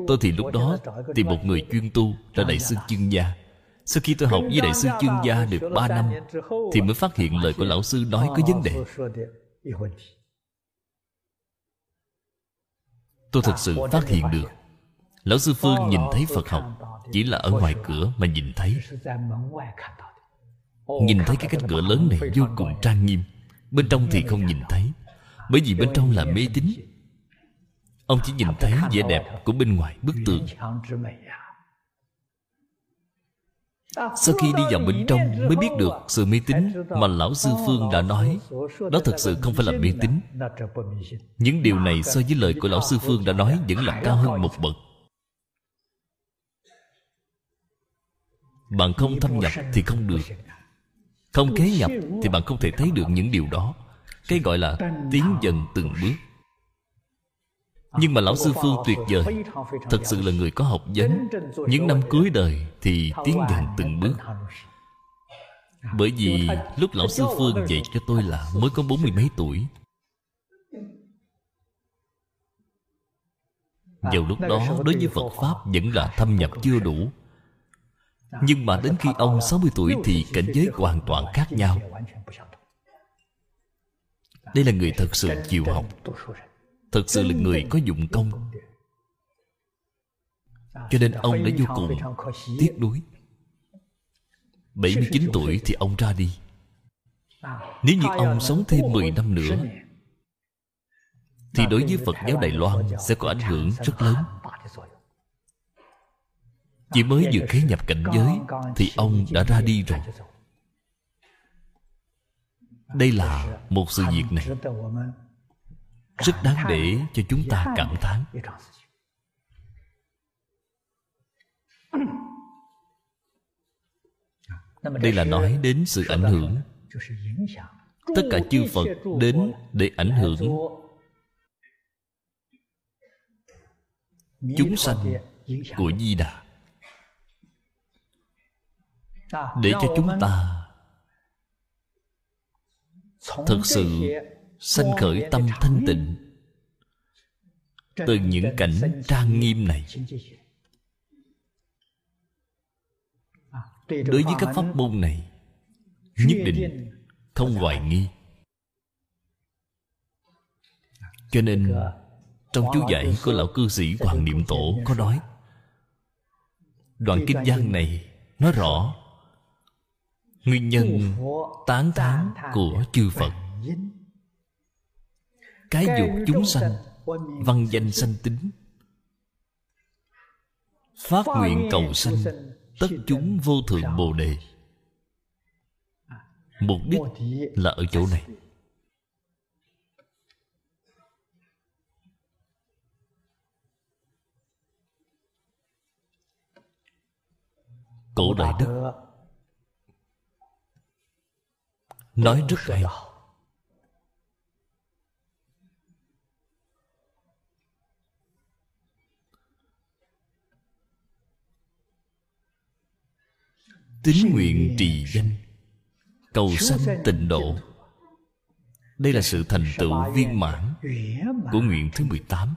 Tôi thì lúc đó tìm một người chuyên tu Là Đại sư Chương Gia sau khi tôi học với Đại sư Chương Gia được 3 năm, Thì mới phát hiện lời của lão sư nói có vấn đề. Tôi thật sự phát hiện được. Lão sư Phương nhìn thấy Phật học, Chỉ là ở ngoài cửa mà nhìn thấy. Nhìn thấy cái cánh cửa lớn này vô cùng trang nghiêm, Bên trong thì không nhìn thấy, Bởi vì bên trong là mê tín. Ông chỉ nhìn thấy vẻ đẹp của bên ngoài bức tường. Sau khi đi vào bên trong Mới biết được sự mê tín Mà Lão Sư Phương đã nói Đó thật sự không phải là mê tín. Những điều này so với lời của Lão Sư Phương đã nói Vẫn là cao hơn một bậc. Bạn không thâm nhập thì không được. Không kế nhập thì bạn không thể thấy được những điều đó. Cái gọi là tiến dần từng bước À, nhưng mà Lão Sư Phương tuyệt vời. Thật sự là người có học vấn. Những năm cuối đời thì tiến dần từng bước. Bởi vì lúc Lão Sư Phương dạy cho tôi là Mới có bốn mươi mấy tuổi. Vào lúc đó, đối với Phật Pháp Vẫn là thâm nhập chưa đủ. Nhưng mà đến khi ông 60 tuổi Thì cảnh giới hoàn toàn khác nhau. Đây là người thật sự chịu học. Thật sự là người có dụng công. Cho nên ông đã vô cùng tiếc nuối. 79 tuổi thì ông ra đi. Nếu như ông sống thêm 10 năm nữa Thì đối với Phật giáo Đài Loan Sẽ có ảnh hưởng rất lớn. Chỉ mới vừa khế nhập cảnh giới Thì ông đã ra đi rồi. Đây là một sự việc này rất đáng để cho chúng ta cảm thán. Đây là nói đến sự ảnh hưởng. Tất cả chư phật đến để ảnh hưởng. chúng sanh của di đà. Để cho chúng ta thực sự sanh khởi tâm thanh tịnh. Từ những cảnh trang nghiêm này, đối với các pháp môn này, nhất định không hoài nghi. Cho nên, trong chú giải của lão cư sĩ hoàng niệm tổ có nói, đoạn kinh văn này nói rõ nguyên nhân tán thán của chư phật cái dục chúng sanh văn danh sanh tính. Phát nguyện cầu sanh tất chúng vô thượng bồ đề. Mục đích là ở chỗ này. cổ đại đức. Nói rất hay tín nguyện trì danh. Cầu sanh tịnh độ. Đây là sự thành tựu viên mãn Của nguyện thứ 18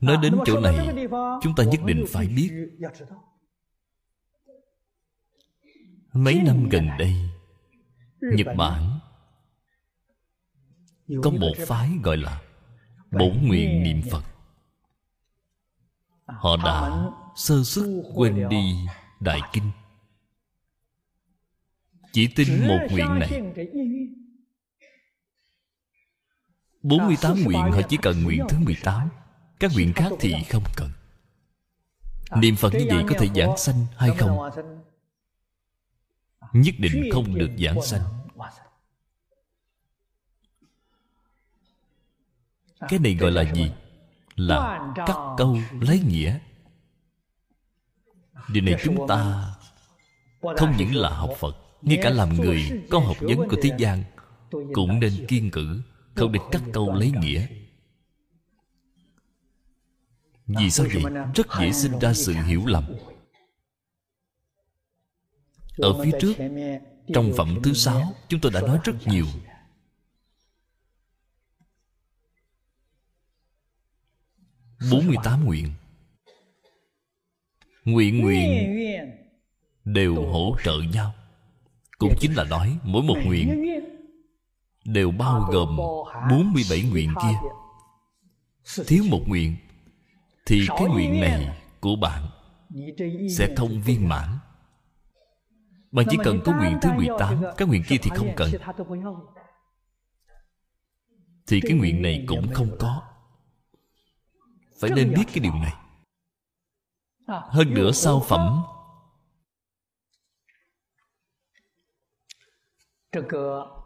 Nói đến chỗ này, Chúng ta nhất định phải biết. Mấy năm gần đây, Nhật Bản Có một phái gọi là Bổn nguyện niệm Phật. Họ đã sơ sức quên đi Đại Kinh. Chỉ tin một nguyện này. 48 nguyện họ chỉ cần nguyện thứ 18 Các nguyện khác thì không cần. Niệm Phật như vậy có thể giảng sanh hay không? Nhất định không được giảng sanh. Cái này gọi là gì? Là cắt câu lấy nghĩa. Điều này chúng ta Không những là học Phật, Ngay cả làm người có học vấn của thế gian Cũng nên kiên cử, Không nên cắt câu lấy nghĩa. Vì sao vậy? Rất dễ sinh ra sự hiểu lầm. Ở phía trước, Trong phẩm thứ sáu, Chúng tôi đã nói rất nhiều 48 nguyện. Nguyện nguyện Đều hỗ trợ nhau. Cũng chính là nói Mỗi một nguyện Đều bao gồm 47 nguyện kia. Thiếu một nguyện Thì cái nguyện này của bạn Sẽ không viên mãn. Bạn chỉ cần có nguyện thứ 18 Các nguyện kia thì không cần. Thì cái nguyện này cũng không có phải nên biết cái điều này. Hơn nữa sau phẩm?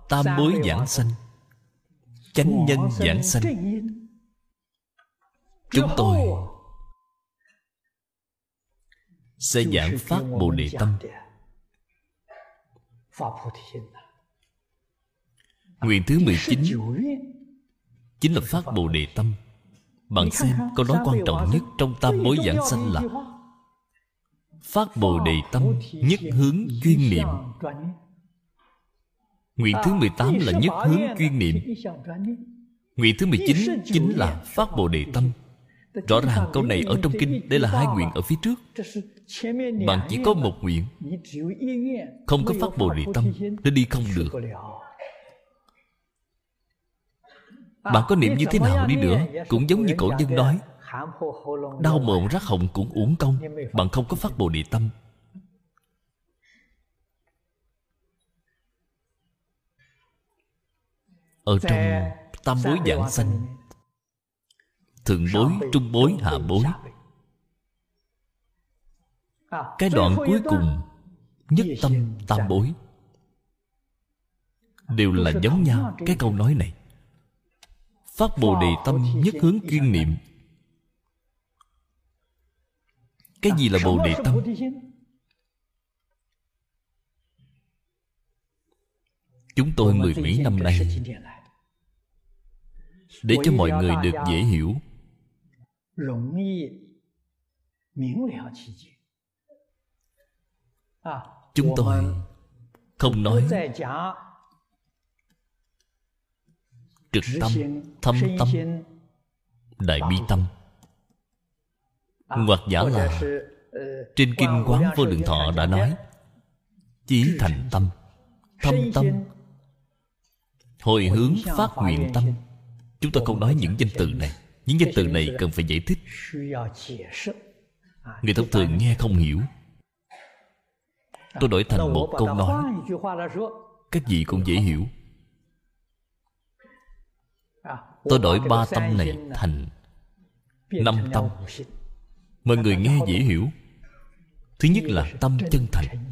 Tam bối giảng sanh chánh nhân giảng sanh. chúng tôi sẽ giảng phát bồ đề tâm. nguyện thứ 19 chính là phát bồ đề tâm bạn xem câu nói quan trọng nhất trong tam bối giảng sanh là Phát bồ đề tâm nhất hướng chuyên niệm. Nguyện thứ 18 là nhất hướng chuyên niệm. Nguyện thứ 19 chính là phát bồ đề tâm. Rõ ràng câu này ở trong kinh Đây là hai nguyện ở phía trước. Bạn chỉ có một nguyện. Không có phát bồ đề tâm Nó đi không được bạn có niệm như thế nào đi nữa Cũng giống như cổ nhân nói. Đau mồm rắc họng cũng uổng công Bạn không có phát bồ đề tâm. Ở trong tam bối giảng sanh Thượng bối, trung bối, hạ bối Cái đoạn cuối cùng Nhất tâm tam bối Đều là giống nhau. Cái câu nói này Phát Bồ Đề Tâm nhất hướng chuyên niệm. Cái gì là Bồ Đề Tâm? Chúng tôi mười mấy năm nay Để cho mọi người được dễ hiểu. Chúng tôi không nói trực tâm, thâm tâm, đại bi tâm. Hoặc giả là trên kinh quán vô lượng thọ đã nói chí thành tâm, thâm tâm, hồi hướng phát nguyện tâm. Chúng ta không nói những danh từ này, những danh từ này cần phải giải thích. Người thông thường nghe không hiểu. Tôi đổi thành một câu nói các vị cũng dễ hiểu. Tôi đổi ba tâm này thành năm tâm. Mọi người nghe dễ hiểu. Thứ nhất là tâm chân thành.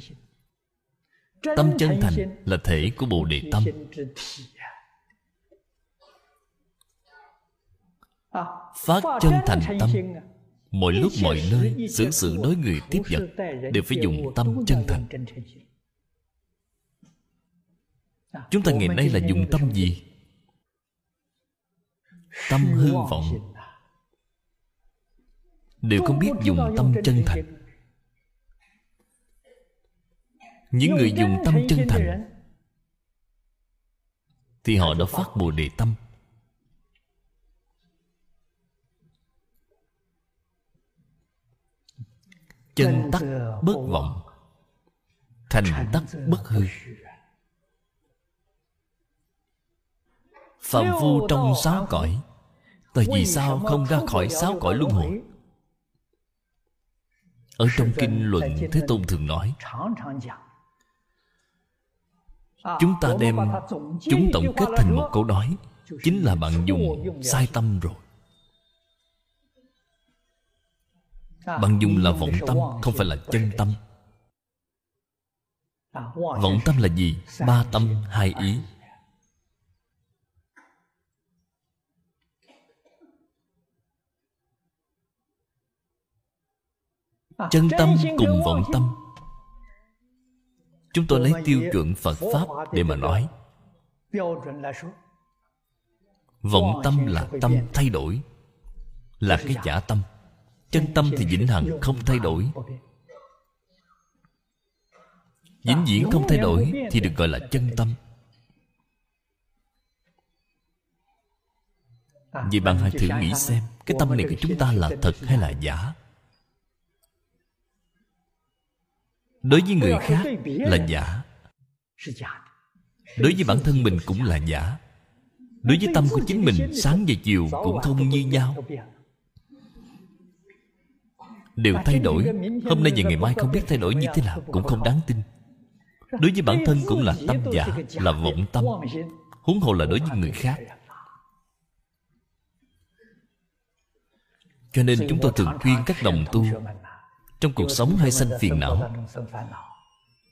Tâm chân thành là thể của Bồ Đề Tâm. Phát chân thành tâm. Mọi lúc mọi nơi xử sự đối người tiếp vật Đều phải dùng tâm chân thành. Chúng ta ngày nay là dùng tâm gì? Tâm hư vọng. đều không biết dùng tâm chân thành. những người dùng tâm chân thành thì họ đã phát bồ đề tâm. Chân tắc bất vọng thành tắc bất hư phạm phu trong sáu cõi. Tại vì sao không ra khỏi sáu cõi luân hồi? ở trong kinh luận thế tôn thường nói chúng ta đem chúng tổng kết thành một câu nói chính là bạn dùng sai tâm rồi. Bạn dùng là vọng tâm không phải là chân tâm. Vọng tâm là gì? Ba tâm hai ý chân tâm cùng vọng tâm. Chúng tôi lấy tiêu chuẩn phật pháp để mà nói. Vọng tâm là tâm thay đổi, là cái giả tâm. Chân tâm thì vĩnh hằng không thay đổi. Vĩnh viễn không thay đổi thì được gọi là chân tâm. Vậy bạn hãy thử nghĩ xem, Cái tâm này của chúng ta là thật hay là giả? Đối với người khác là giả. Đối với bản thân mình cũng là giả. Đối với tâm của chính mình sáng và chiều cũng không như nhau. đều thay đổi. hôm nay và ngày mai không biết thay đổi như thế nào cũng không đáng tin. Đối với bản thân cũng là tâm giả là vọng tâm. huống hồ là đối với người khác. cho nên chúng tôi thường khuyên các đồng tu trong cuộc sống hay sanh phiền não.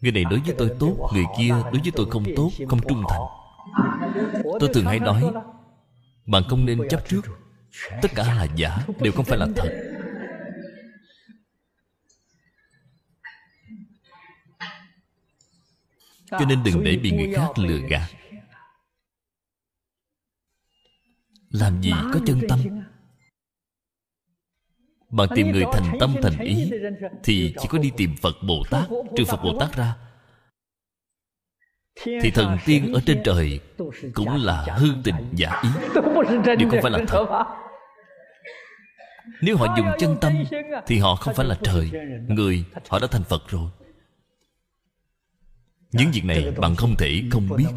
Người này đối với tôi tốt, người kia đối với tôi không tốt, không trung thành. Tôi thường hay nói, bạn không nên chấp trước. Tất cả là giả, đều không phải là thật. Cho nên đừng để bị người khác lừa gạt. Làm gì có chân tâm? Bạn tìm người thành tâm thành ý thì chỉ có đi tìm phật bồ tát trừ phật bồ tát ra. Thì thần tiên ở trên trời cũng là hư tình giả ý. Đều không phải là thật. nếu họ dùng chân tâm thì họ không phải là trời người họ đã thành phật rồi. Những việc này bạn không thể không biết.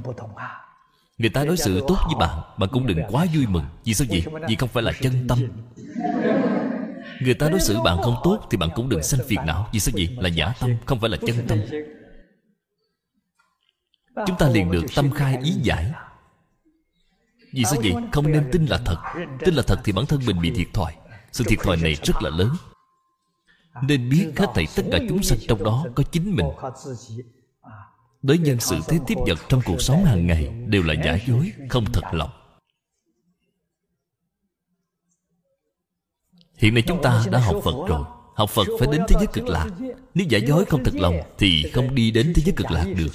người ta đối xử tốt với bạn bạn cũng đừng quá vui mừng. Vì sao vậy? vì không phải là chân tâm Người ta đối xử bạn không tốt Thì bạn cũng đừng sanh phiền não. Vì sao vậy? Là giả tâm, không phải là chân tâm. Chúng ta liền được tâm khai ý giải. Vì sao vậy? Không nên tin là thật. Tin là thật thì bản thân mình bị thiệt thòi. Sự thiệt thòi này rất là lớn. Nên biết hết thảy tất cả chúng sanh trong đó Có chính mình. Đối nhân sự thế tiếp vật trong cuộc sống hàng ngày Đều là giả dối, không thật lòng. Hiện nay chúng ta đã học Phật rồi. Học Phật phải đến thế giới cực lạc. Nếu giả dối không thật lòng Thì không đi đến thế giới cực lạc được.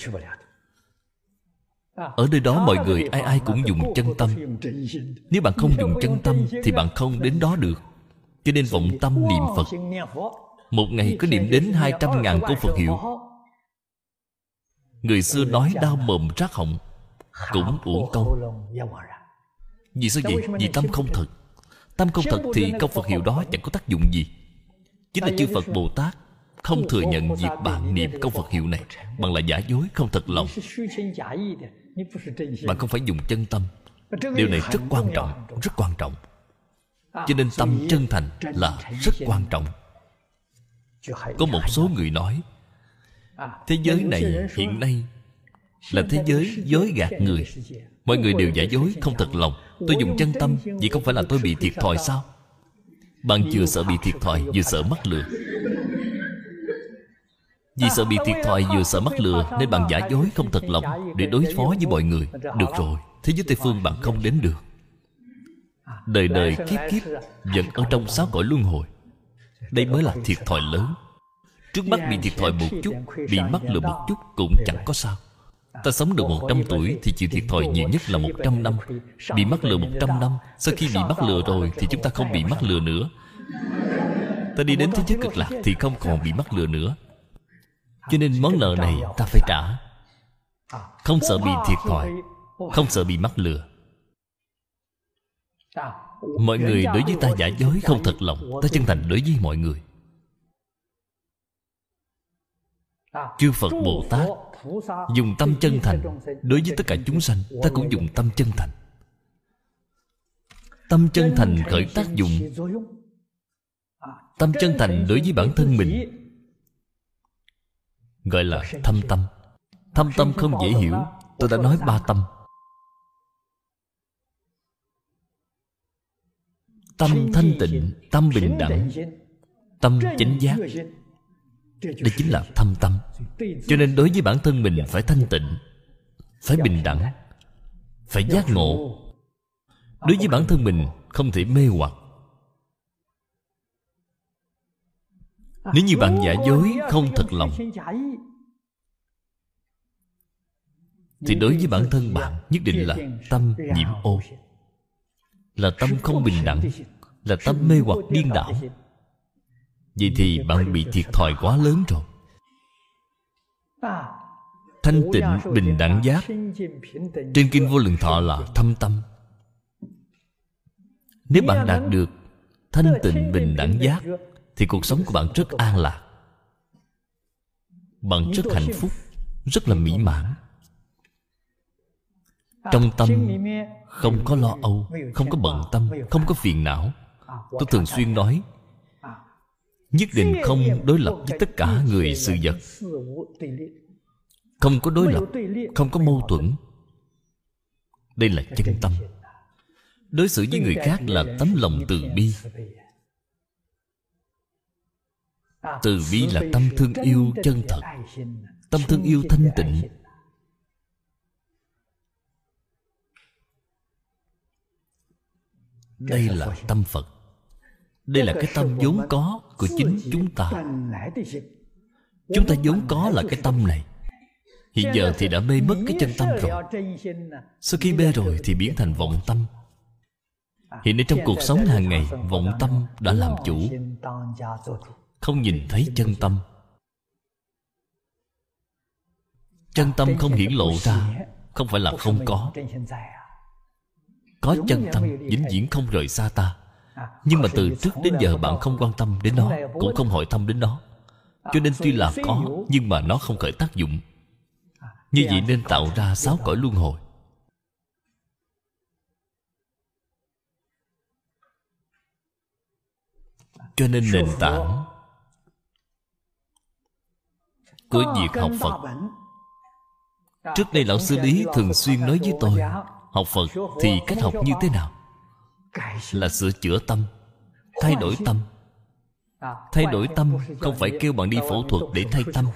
Ở nơi đó mọi người ai ai cũng dùng chân tâm. Nếu bạn không dùng chân tâm Thì bạn không đến đó được. Cho nên vọng tâm niệm Phật. Một ngày có niệm đến 200 ngàn câu Phật hiệu. Người xưa nói đau mồm rác họng Cũng uổng công Vì sao vậy? Vì tâm không thật Tâm không thật thì câu Phật hiệu đó chẳng có tác dụng gì. Chính là chư Phật Bồ Tát Không thừa nhận việc bạn niệm câu Phật hiệu này Bằng là giả dối, không thật lòng. Bạn không phải dùng chân tâm. Điều này rất quan trọng, rất quan trọng. Cho nên tâm chân thành là rất quan trọng. Có một số người nói Thế giới này hiện nay Là thế giới dối gạt người. Mọi người đều giả dối, không thật lòng Tôi dùng chân tâm Vì không phải là tôi bị thiệt thòi sao? Bạn vừa sợ bị thiệt thòi, Vừa sợ mắc lừa. Vì sợ bị thiệt thòi, vừa sợ mắc lừa, Nên bạn giả dối không thật lòng Để đối phó với mọi người. Được rồi, Thế giới Tây Phương bạn không đến được. Đời đời kiếp kiếp, Vẫn ở trong sáu cõi luân hồi. Đây mới là thiệt thòi lớn. Trước mắt bị thiệt thòi một chút, Bị mắc lừa một chút cũng chẳng có sao. Ta sống được 100 tuổi Thì chịu thiệt thòi nhiều nhất là 100 năm. Bị mắc lừa 100 năm. Sau khi bị mắc lừa rồi Thì chúng ta không bị mắc lừa nữa. Ta đi đến thế giới cực lạc thì không còn bị mắc lừa nữa. Cho nên món nợ này ta phải trả. Không sợ bị thiệt thòi không sợ bị mắc lừa. Mọi người đối với ta giả dối không thật lòng ta chân thành đối với mọi người. Chư phật bồ tát dùng tâm chân thành. Đối với tất cả chúng sanh, ta cũng dùng tâm chân thành. Tâm chân thành khởi tác dụng. Tâm chân thành đối với bản thân mình, gọi là thâm tâm. Thâm tâm không dễ hiểu. Tôi đã nói ba tâm. Tâm thanh tịnh, tâm bình đẳng, tâm chánh giác đây chính là thâm tâm. Cho nên đối với bản thân mình phải thanh tịnh, phải bình đẳng, phải giác ngộ. Đối với bản thân mình, không thể mê hoặc. Nếu như bạn giả dối không thật lòng, thì đối với bản thân bạn nhất định là tâm nhiễm ô, là tâm không bình đẳng, là tâm mê hoặc điên đảo vậy thì bạn bị thiệt thòi quá lớn rồi. Thanh tịnh, bình đẳng giác. Trên kinh vô lượng thọ là thâm tâm. Nếu bạn đạt được thanh tịnh, bình đẳng giác, thì cuộc sống của bạn rất an lạc. Bạn rất hạnh phúc, rất là mỹ mãn. Trong tâm không có lo âu, không có bận tâm, không có phiền não. Tôi thường xuyên nói nhất định không đối lập với tất cả người sự vật. Không có đối lập, không có mâu thuẫn. Đây là chân tâm. Đối xử với người khác là tấm lòng từ bi. Từ bi là tâm thương yêu chân thật, tâm thương yêu thanh tịnh. Đây là tâm phật đây là cái tâm vốn có của chính chúng ta. Chúng ta vốn có là cái tâm này. Hiện giờ thì đã mê mất cái chân tâm rồi. Sau khi mê rồi thì biến thành vọng tâm. Hiện nay trong cuộc sống hàng ngày, vọng tâm đã làm chủ. Không nhìn thấy chân tâm. Chân tâm không hiển lộ ra, không phải là không có. Có chân tâm, vĩnh viễn không rời xa ta nhưng mà từ trước đến giờ bạn không quan tâm đến nó, cũng không hỏi thăm đến nó. Cho nên tuy là có, nhưng mà nó không khởi tác dụng. Như vậy nên tạo ra sáu cõi luân hồi. Cho nên nền tảng của việc học phật. Trước đây lão sư lý thường xuyên nói với tôi, học phật thì cách học như thế nào? Là sửa chữa tâm, thay đổi tâm. Thay đổi tâm, không phải kêu bạn đi phẫu thuật để thay tâm,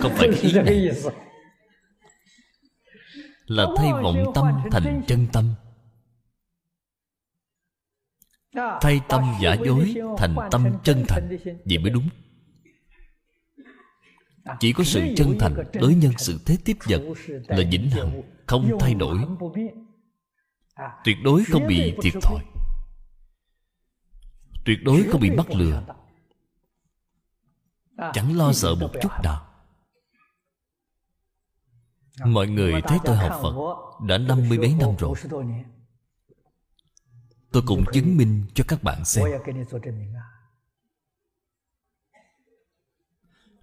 không phải ý này. Là thay vọng tâm thành chân tâm. Thay tâm giả dối thành tâm chân thành, vậy mới đúng. Chỉ có sự chân thành đối nhân, sự thế tiếp vật là vĩnh hằng, không thay đổi tuyệt đối không bị thiệt thòi. Tuyệt đối không bị mắc lừa. Chẳng lo sợ một chút nào. Mọi người thấy tôi học phật đã năm mươi mấy năm rồi. Tôi cũng chứng minh cho các bạn xem.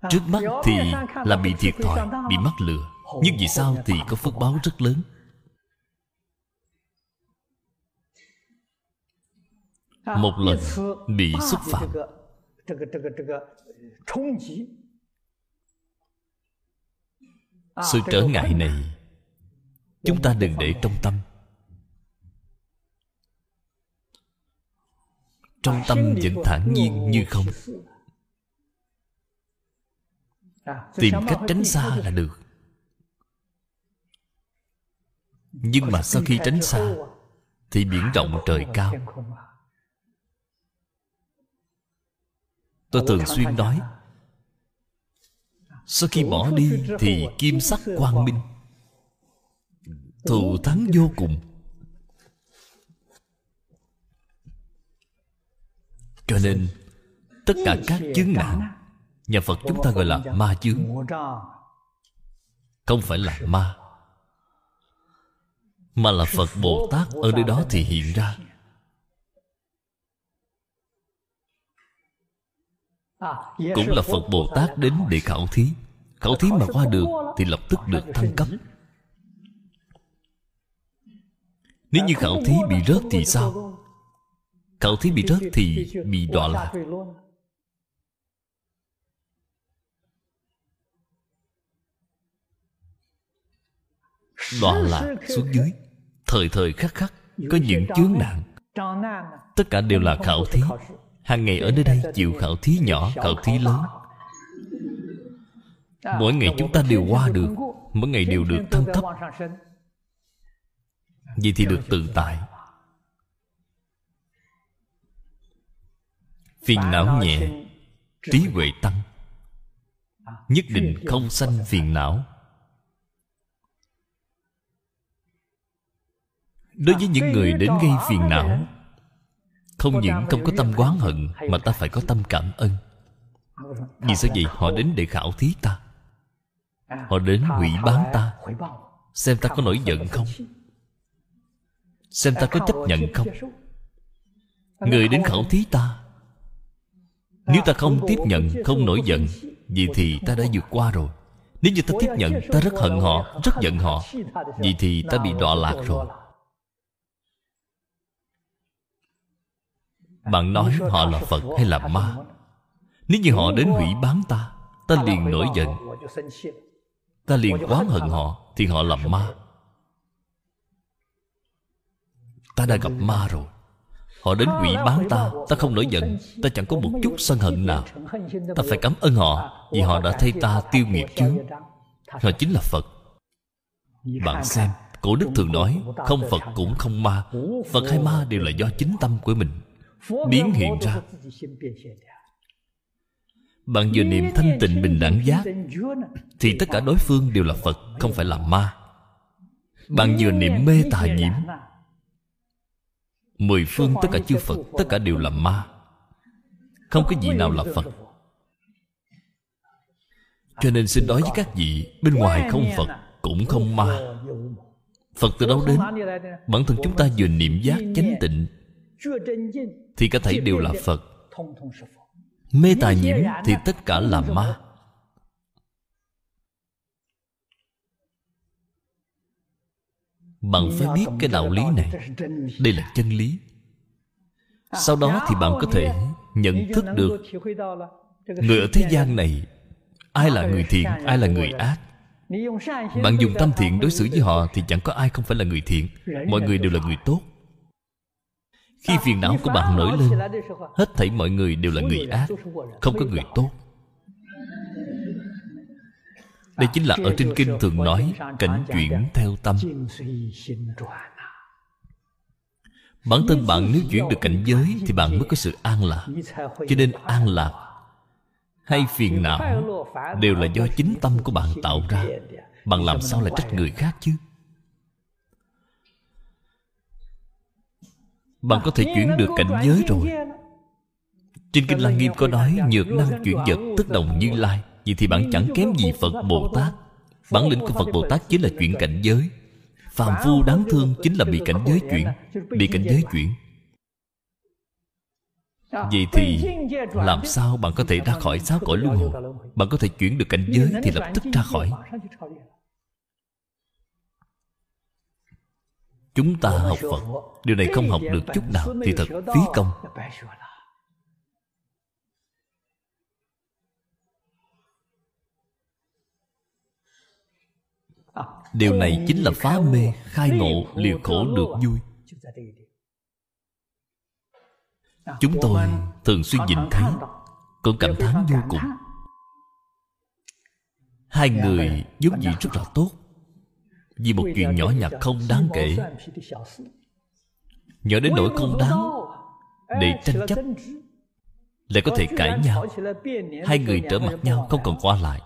Trước mắt thì là bị thiệt thòi, bị mắc lừa. Nhưng vì sao thì có phước báo rất lớn. Một lần bị xúc phạm sự trở ngại này chúng ta đừng để trong tâm trong tâm vẫn thản nhiên như không tìm cách tránh xa là được nhưng mà sau khi tránh xa thì biển rộng trời cao tôi thường xuyên nói sau khi bỏ đi thì kim sắc quang minh thù thắng vô cùng. Cho nên tất cả các chướng nạn nhà phật chúng ta gọi là ma chướng. không phải là ma mà là phật bồ tát ở nơi đó thì hiện ra cũng là phật bồ tát đến để khảo thí. Khảo thí mà qua được thì lập tức được thăng cấp. Nếu như khảo thí bị rớt thì sao? Khảo thí bị rớt thì bị đọa lạc. Đọa lạc xuống dưới. Thời thời khắc khắc có những chướng nạn tất cả đều là khảo thí hàng ngày ở nơi đây chịu khảo thí nhỏ, khảo thí lớn. Mỗi ngày chúng ta đều qua được, mỗi ngày đều được thăng cấp. Vì thì được tự tại. Phiền não nhẹ, trí huệ tăng. Nhất định không sanh phiền não. Đối với những người đến gây phiền não không những không có tâm quán hận mà ta phải có tâm cảm ơn. Vì sao vậy? Họ đến để khảo thí ta. Họ đến hủy bán ta. Xem ta có nổi giận không? xem ta có chấp nhận không? Người đến khảo thí ta. Nếu ta không tiếp nhận không nổi giận vậy thì ta đã vượt qua rồi. Nếu như ta tiếp nhận ta rất hận họ rất giận họ. vậy thì ta bị đọa lạc rồi bạn nói họ là phật hay là ma? Nếu như họ đến hủy bán ta ta liền nổi giận. ta liền oán hận họ thì họ là ma. ta đã gặp ma rồi. Họ đến hủy bán ta ta không nổi giận. Ta chẳng có một chút sân hận nào. ta phải cảm ơn họ vì họ đã thay ta tiêu nghiệp chướng. Họ chính là phật. Bạn xem cổ đức thường nói không phật cũng không ma. Phật hay ma đều là do chính tâm của mình biến hiện ra. bạn vừa niệm thanh tịnh bình đẳng giác thì tất cả đối phương đều là phật không phải là ma. Bạn vừa niệm mê tà nhiễm. mười phương tất cả chư phật tất cả đều là ma. Không có gì nào là phật. cho nên xin nói với các vị bên ngoài không phật cũng không ma. phật từ đâu đến? bản thân chúng ta vừa niệm giác chánh tịnh thì cả thảy đều là phật. mê tà nhiễm thì tất cả là ma. bạn phải biết cái đạo lý này. đây là chân lý. Sau đó thì bạn có thể nhận thức được người ở thế gian này ai là người thiện ai là người ác? Bạn dùng tâm thiện đối xử với họ thì chẳng có ai không phải là người thiện. Mọi người đều là người tốt khi phiền não của bạn nổi lên, hết thảy mọi người đều là người ác, không có người tốt. Đây chính là ở trên kinh thường nói, cảnh chuyển theo tâm. Bản thân bạn nếu chuyển được cảnh giới thì bạn mới có sự an lạc. Cho nên an lạc hay phiền não đều là do chính tâm của bạn tạo ra. Bạn làm sao lại trách người khác chứ? Bạn có thể chuyển được cảnh giới rồi. Trên kinh lăng nghiêm có nói, nhược năng chuyển vật tức đồng như lai vậy thì bạn chẳng kém gì phật bồ tát. Bản lĩnh của phật bồ tát chính là chuyển cảnh giới. Phàm phu đáng thương chính là bị cảnh giới chuyển, bị cảnh giới chuyển. Vậy thì làm sao bạn có thể ra khỏi sáu cõi luân hồi? Bạn có thể chuyển được cảnh giới thì lập tức ra khỏi. Chúng ta học Phật. Điều này không học được chút nào Thì thật phí công. Điều này chính là phá mê Khai ngộ liều khổ được vui. Chúng tôi thường xuyên nhìn thấy Cũng cảm thán vô cùng. Hai người giống gì rất là tốt vì một chuyện nhỏ nhặt không đáng kể. Nhỏ đến nỗi không đáng để tranh chấp, lại có thể cãi nhau. Hai người trở mặt nhau, không còn qua lại.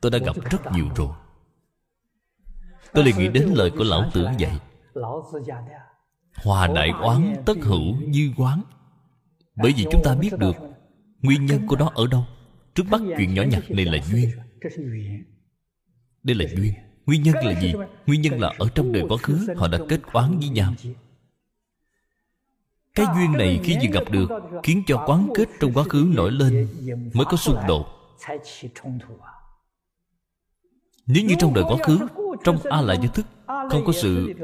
Tôi đã gặp rất nhiều rồi. Tôi liền nghĩ đến lời của lão tử dạy hòa đại oán tất hữu như quán bởi vì chúng ta biết được nguyên nhân của nó ở đâu. Trước mắt chuyện nhỏ nhặt này là duyên đây là duyên. nguyên nhân là gì? nguyên nhân là ở trong đời quá khứ họ đã kết oán với nhau. Cái duyên này khi vừa gặp được khiến cho quán kết trong quá khứ nổi lên mới có xung đột. nếu như trong đời quá khứ trong a la gia thức không có sự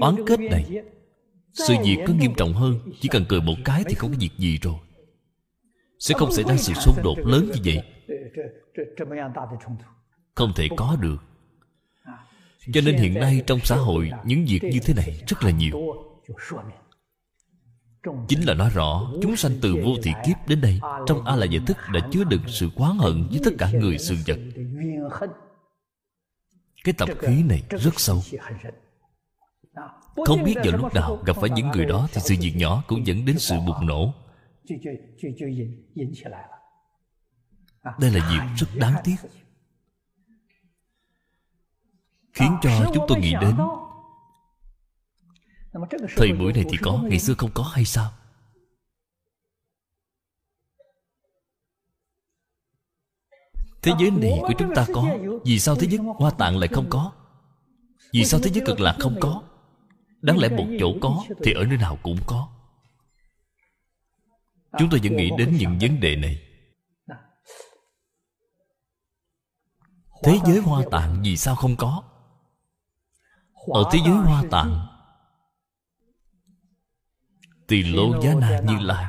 oán kết này sự việc có nghiêm trọng hơn chỉ cần cười một cái thì không có việc gì rồi. sẽ không xảy ra sự xung đột lớn như vậy không thể có được cho nên hiện nay trong xã hội những việc như thế này rất là nhiều chính là nói rõ chúng sanh từ vô thị kiếp đến đây trong a la giải thức đã chứa đựng sự quán hận với tất cả người sự vật cái tập khí này rất sâu không biết vào lúc nào gặp phải những người đó thì sự việc nhỏ cũng dẫn đến sự bùng nổ đây là việc rất đáng tiếc. khiến cho chúng tôi nghĩ đến. thời buổi này thì có ngày xưa không có hay sao? Thế giới này của chúng ta có vì sao thế giới hoa tạng lại không có? Vì sao thế giới cực lạc không có? Đáng lẽ một chỗ có thì ở nơi nào cũng có. Chúng tôi vẫn nghĩ đến những vấn đề này thế giới hoa tạng vì sao không có? Ở thế giới hoa tạng tỳ lô giá na như lai.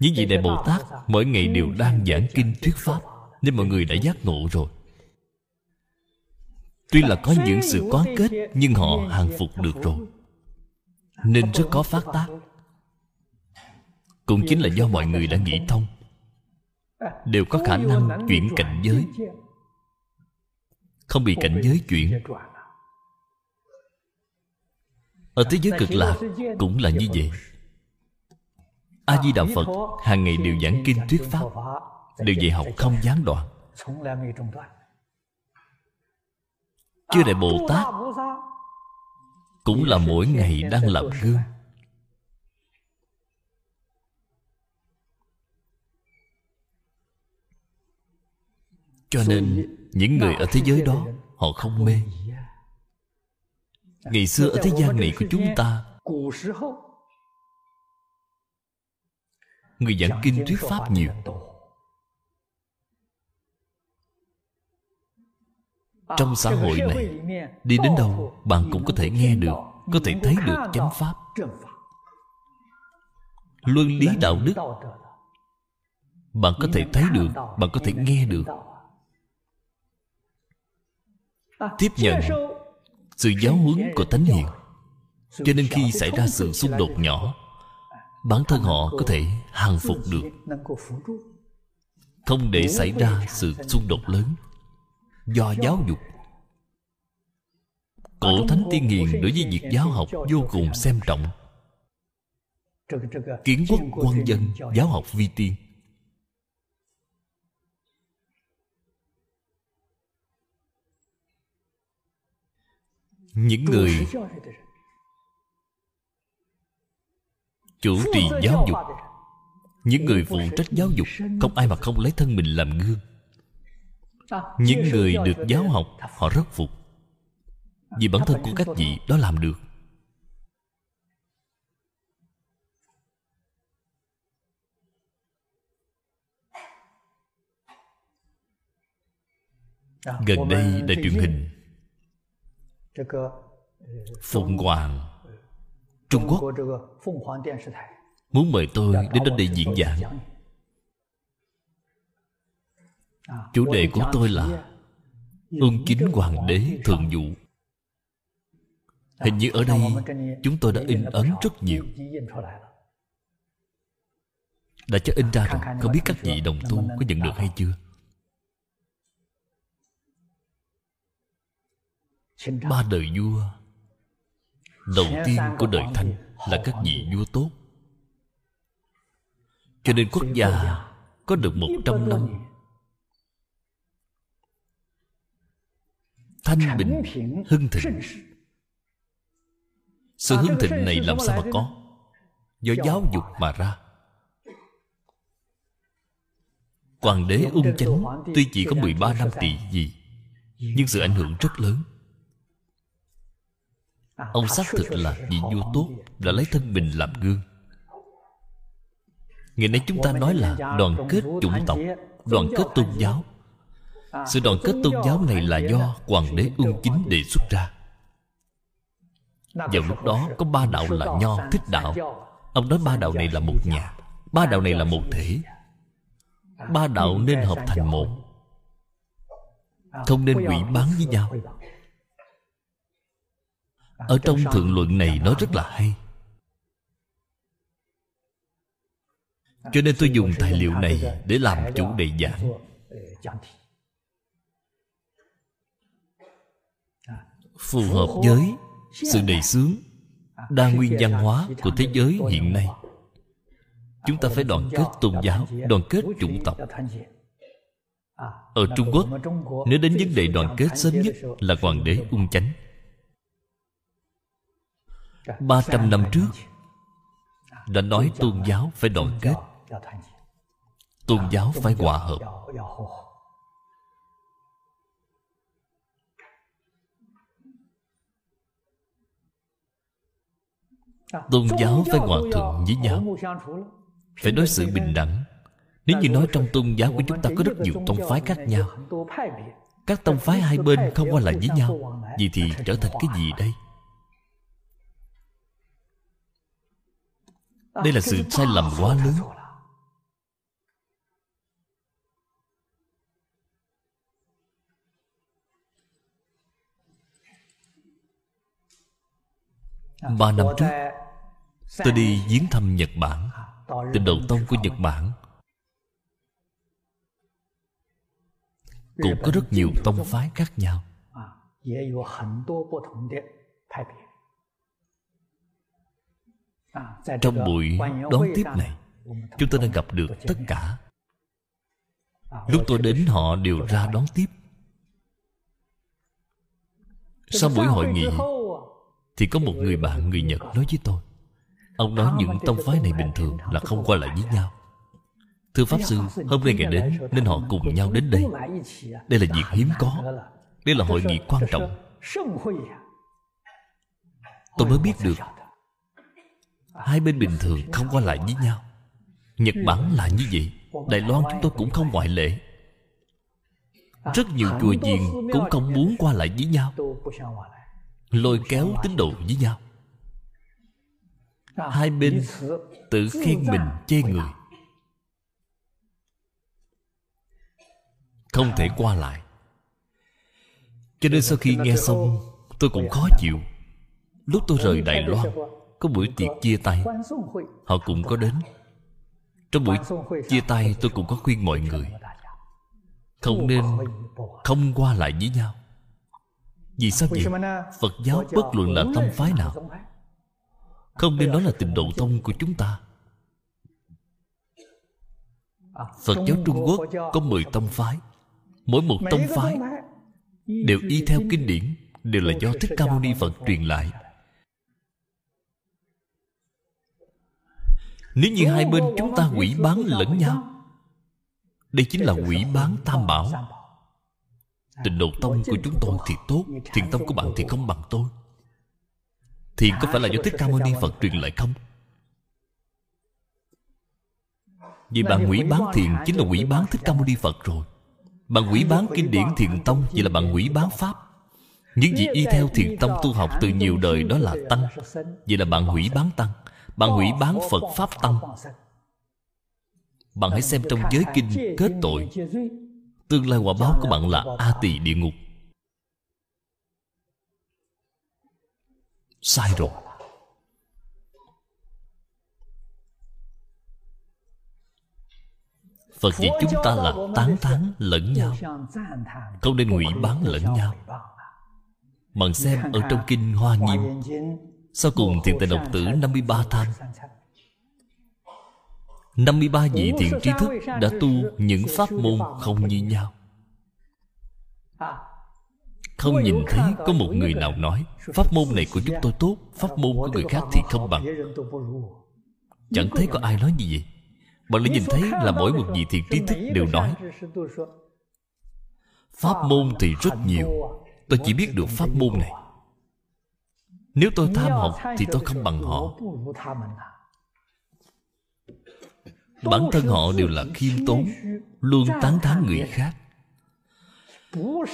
Những vị đại bồ tát mỗi ngày đều đang giảng kinh thuyết pháp, nên mọi người đã giác ngộ rồi. Tuy là có những sự quán kết, nhưng họ hàng phục được rồi. Nên rất có phát tác. Cũng chính là do mọi người đã nghĩ thông. Đều có khả năng chuyển cảnh giới không bị cảnh giới chuyển. Ở thế giới cực lạc cũng là như vậy. A di đà phật hàng ngày đều giảng kinh thuyết pháp, đều dạy học không gián đoạn. Chư đại bồ tát cũng là mỗi ngày đang làm gương. Cho nên những người ở thế giới đó, họ không mê. Ngày xưa ở thế gian này của chúng ta, người giảng kinh thuyết pháp nhiều. Trong xã hội này, đi đến đâu bạn cũng có thể nghe được, có thể thấy được chánh pháp. Luân lý đạo đức, bạn có thể thấy được, bạn có thể nghe được tiếp nhận sự giáo huấn của thánh hiền. cho nên khi xảy ra sự xung đột nhỏ bản thân họ có thể hàng phục được. không để xảy ra sự xung đột lớn. Do giáo dục. Cổ thánh tiên hiền đối với việc giáo học vô cùng xem trọng. Kiến quốc quân dân giáo học vi tiên những người chủ trì giáo dục. Những người phụ trách giáo dục không ai mà không lấy thân mình làm gương. Những người được giáo học họ rất phục. Vì bản thân của các vị đó làm được. Gần đây đài truyền hình phụng hoàng trung quốc。muốn mời tôi đến đến đây diễn giảng. chủ đề của tôi là ương chính hoàng đế thượng dụ hình như ở đây chúng tôi đã in ấn rất nhiều. Đã cho in ra rồi. Không biết các vị đồng tu có nhận được hay chưa ba đời vua. Đầu tiên của đời thanh là các vị vua tốt. Cho nên quốc gia có được một trăm năm. thanh bình hưng thịnh. Sự. Hưng thịnh này làm sao mà có? Do giáo dục mà ra. Hoàng đế ung chánh Tuy chỉ có 13 năm trị gì Nhưng sự ảnh hưởng rất lớn Ông xác thực là vị vua tốt Đã lấy thân mình làm gương. Ngày nay chúng ta nói là đoàn kết chủng tộc Đoàn kết tôn giáo. Sự đoàn kết tôn giáo này là do Hoàng đế ung chính đề xuất ra. Vào lúc đó có ba đạo là Nho, Thích đạo. Ông nói ba đạo này là một nhà Ba đạo này là một thể Ba đạo nên hợp thành một. Không nên quỷ bán với nhau Ở trong thượng luận này nói rất là hay. Cho nên tôi dùng tài liệu này Để làm chủ đề giảng. Phù hợp với sự đầy xướng Đa nguyên văn hóa của thế giới hiện nay. Chúng ta phải đoàn kết tôn giáo Đoàn kết chủng tộc Ở Trung Quốc Nếu đến vấn đề đoàn kết sớm nhất Là Hoàng đế Ung Chánh 300 năm trước, Đã nói tôn giáo phải đoàn kết. Tôn giáo phải hòa hợp. Tôn giáo phải hòa thuận với nhau. Phải đối xử bình đẳng. Nếu như nói trong tôn giáo của chúng ta có rất nhiều tông phái khác nhau, Các tông phái hai bên không qua lại với nhau, Vậy thì trở thành cái gì đây? Đây là sự sai lầm quá lớn. Ba năm trước, Tôi đi viếng thăm Nhật Bản Tình đầu tông của Nhật Bản. Cũng có rất nhiều tông phái khác nhau. Trong buổi đón tiếp này Chúng tôi đã gặp được tất cả. Lúc tôi đến họ đều ra đón tiếp. Sau buổi hội nghị Thì có một người bạn người Nhật nói với tôi Ông nói những tông phái này bình thường Là không qua lại với nhau. Thưa Pháp Sư Hôm nay ngày đến Nên họ cùng nhau đến đây. Đây là việc hiếm có. Đây là hội nghị quan trọng. Tôi mới biết được Hai bên bình thường không qua lại với nhau. Nhật Bản là như vậy. Đài Loan chúng tôi cũng không ngoại lệ. Rất nhiều chùa chiền Cũng không muốn qua lại với nhau. Lôi kéo tín đồ với nhau. Hai bên tự khen mình chê người. Không thể qua lại. Cho nên sau khi nghe xong Tôi cũng khó chịu. Lúc tôi rời Đài Loan có buổi tiệc chia tay. Họ cũng có đến. Trong buổi chia tay, tôi cũng có khuyên mọi người. Không nên Không qua lại với nhau. Vì sao vậy? Phật giáo bất luận là tâm phái nào, Không nên nói là tình độ tông của chúng ta. Phật giáo Trung Quốc có 10 tông phái. Mỗi một tông phái Đều y theo kinh điển, Đều là do Thích Ca Mâu Ni Phật truyền lại. Nếu như hai bên chúng ta quỷ bán lẫn nhau Đây chính là quỷ bán tam bảo. Tình độ tông của chúng tôi thì tốt Thiền tông của bạn thì không bằng tôi. Thiền có phải là do Thích Ca Mâu Ni Phật truyền lại không? Vì bạn quỷ bán thiền Chính là quỷ bán Thích Ca Mâu Ni Phật rồi. Bạn quỷ bán kinh điển thiền tông Vậy là bạn quỷ bán Pháp. Những gì y theo thiền tông tu học từ nhiều đời Đó là tăng Vậy là bạn hủy bán tăng bạn hủy bán Phật Pháp Tăng Bạn hãy xem trong giới kinh kết tội. Tương lai quả báo của bạn là A tỳ địa ngục. Sai rồi. Phật dạy chúng ta là tán thán lẫn nhau. Không nên hủy bán lẫn nhau. Bạn xem ở trong kinh Hoa Nghiêm sau cùng thiền tài độc tử 53 tham. 53 vị thiện tri thức đã tu những pháp môn không như nhau. Không nhìn thấy có một người nào nói pháp môn này của chúng tôi tốt pháp môn của người khác thì không bằng. chẳng thấy có ai nói như vậy. Bạn lại nhìn thấy là mỗi một vị thiện trí thức đều nói pháp môn thì rất nhiều. tôi chỉ biết được pháp môn này nếu tôi tham học thì tôi không bằng họ. bản thân họ đều là khiêm tốn luôn tán thán người khác.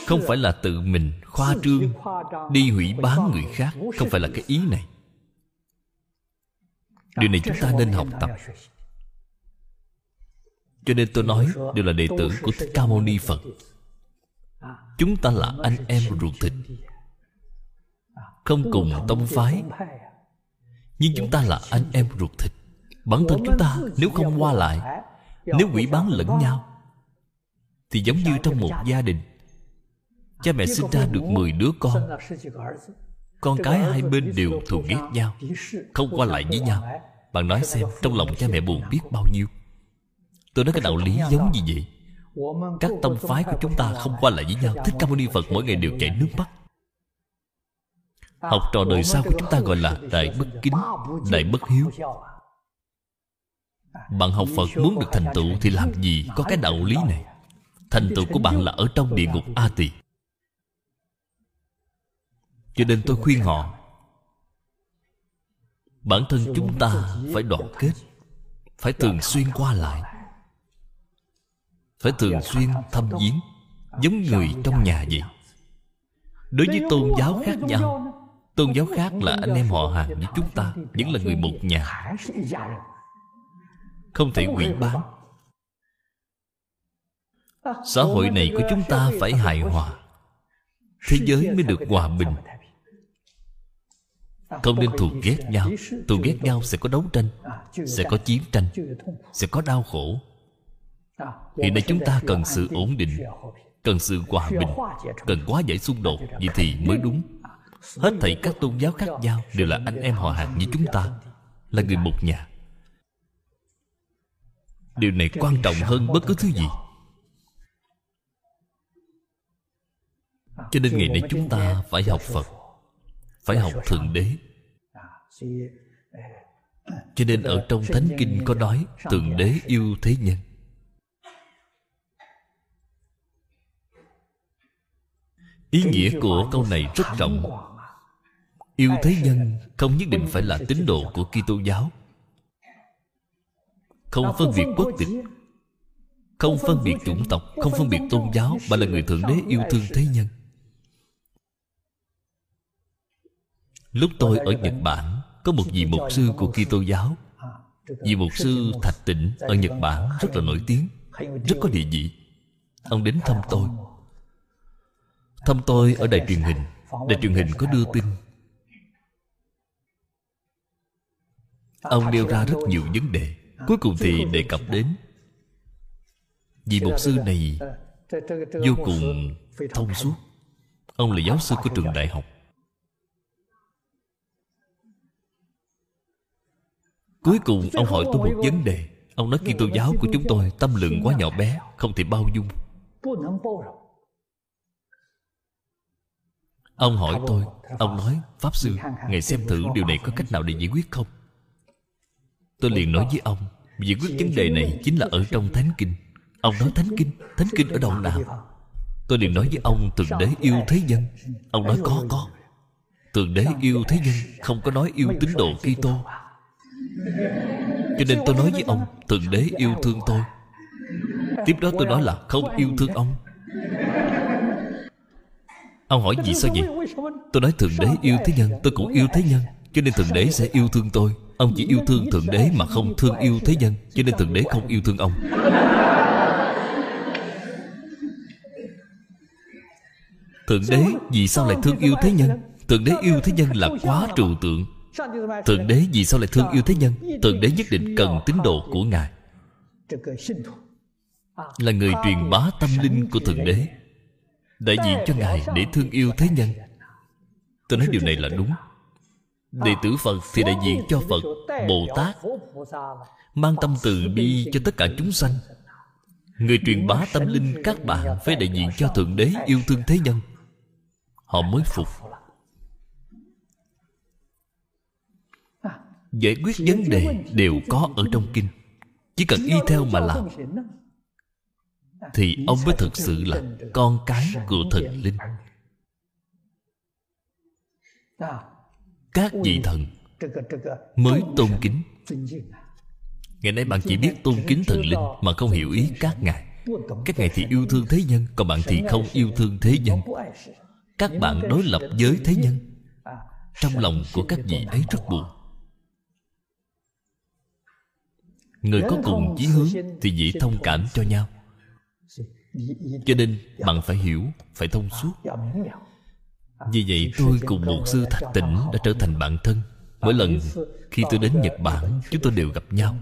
Không phải là tự mình khoa trương đi hủy bán người khác. Không phải là cái ý này. Điều này chúng ta nên học tập. cho nên tôi nói đều là đệ tử của thích ca mâu ni phật. chúng ta là anh em ruột thịt không cùng tông phái. nhưng chúng ta là anh em ruột thịt. Bản thân chúng ta nếu không qua lại nếu quỷ bán lẫn nhau thì giống như trong một gia đình cha mẹ sinh ra được 10 đứa con. con. Cái hai bên đều thù ghét nhau không qua lại với nhau. bạn nói xem trong lòng cha mẹ buồn biết bao nhiêu? Tôi nói cái đạo lý giống như vậy. Các tông phái của chúng ta không qua lại với nhau. thích ca mâu ni phật mỗi ngày đều chảy nước mắt học trò đời sau của chúng ta gọi là đại bất kính, đại bất hiếu. Bạn học phật muốn được thành tựu thì làm gì? Có cái đạo lý này. Thành tựu của bạn là ở trong địa ngục a tỳ. Cho nên tôi khuyên họ, bản thân chúng ta phải đoàn kết, phải thường xuyên qua lại, phải thường xuyên thăm viếng, giống người trong nhà vậy. Đối với tôn giáo khác nhau tôn giáo khác là anh em họ hàng với chúng ta, vẫn là người một nhà. Không thể quỷ bán. Xã hội này của chúng ta phải hài hòa. Thế giới mới được hòa bình. Không nên thù ghét nhau. Thù ghét nhau sẽ có đấu tranh, sẽ có chiến tranh, sẽ có đau khổ. Hiện nay chúng ta cần sự ổn định, cần sự hòa bình, cần quá giải xung đột vậy thì mới đúng hết thảy các tôn giáo khác nhau đều là anh em họ hàng như chúng ta, là người một nhà. Điều này quan trọng hơn bất cứ thứ gì. Cho nên ngày nay chúng ta phải học phật, phải học thượng đế. Cho nên ở trong thánh kinh có nói, thượng đế yêu thế nhân. Ý nghĩa của câu này rất rộng yêu thế nhân không nhất định phải là tín đồ của kitô giáo. Không phân biệt quốc tịch. không phân biệt chủng tộc. Không phân biệt tôn giáo mà là người thượng đế yêu thương thế nhân. Lúc tôi ở nhật bản có một vị mục sư của kitô giáo. Vị mục sư thạch tịnh ở nhật bản rất là nổi tiếng rất có địa vị. Ông đến thăm tôi. Thăm tôi ở đài truyền hình. Đài truyền hình có đưa tin ông nêu ra rất nhiều vấn đề. cuối cùng thì đề cập đến vị mục sư này vô cùng thông suốt. Ông là giáo sư của trường đại học. Cuối cùng ông hỏi tôi một vấn đề. Ông nói kitô giáo của chúng tôi tâm lượng quá nhỏ bé không thể bao dung. Ông hỏi tôi ông nói pháp sư ngài xem thử điều này có cách nào để giải quyết không tôi liền nói với ông giải quyết vấn đề này chính là ở trong thánh kinh. Ông nói, thánh kinh? Thánh kinh ở đâu nào? Tôi liền nói với ông, thượng đế yêu thế nhân ông nói, có có. Thượng đế yêu thế nhân không có nói yêu tín đồ kitô. Cho nên tôi nói với ông, thượng đế yêu thương tôi. Tiếp đó tôi nói là, không yêu thương ông. Ông hỏi gì sao vậy? Tôi nói, thượng đế yêu thế nhân tôi cũng yêu thế nhân cho nên thượng đế sẽ yêu thương tôi ông chỉ yêu thương thượng đế mà không thương yêu thế nhân cho nên thượng đế không yêu thương ông. Thượng đế vì sao lại thương yêu thế nhân? Thượng đế yêu thế nhân là quá trừu tượng. Thượng đế vì sao lại thương yêu thế nhân? Thượng đế nhất định cần tín đồ của ngài. Là người truyền bá tâm linh của thượng đế đại diện cho ngài để thương yêu thế nhân. Tôi nói điều này là đúng đệ tử phật thì đại diện cho phật bồ tát mang tâm từ bi cho tất cả chúng sanh. Người truyền bá tâm linh các bạn phải đại diện cho thượng đế yêu thương thế nhân. Họ mới phục. Giải quyết vấn đề đều có ở trong kinh. Chỉ cần y theo mà làm thì ông mới thực sự là con cái của thần linh các vị thần mới tôn kính. Ngày nay bạn chỉ biết tôn kính thần linh mà không hiểu ý các ngài. Các ngài thì yêu thương thế nhân còn bạn thì không yêu thương thế nhân. Các bạn đối lập với thế nhân. Trong lòng của các vị ấy rất buồn. Người có cùng chí hướng thì dễ thông cảm cho nhau. Cho nên bạn phải hiểu phải thông suốt vì vậy tôi cùng một sư thạch tỉnh đã trở thành bạn thân. Mỗi lần khi tôi đến nhật bản chúng tôi đều gặp nhau.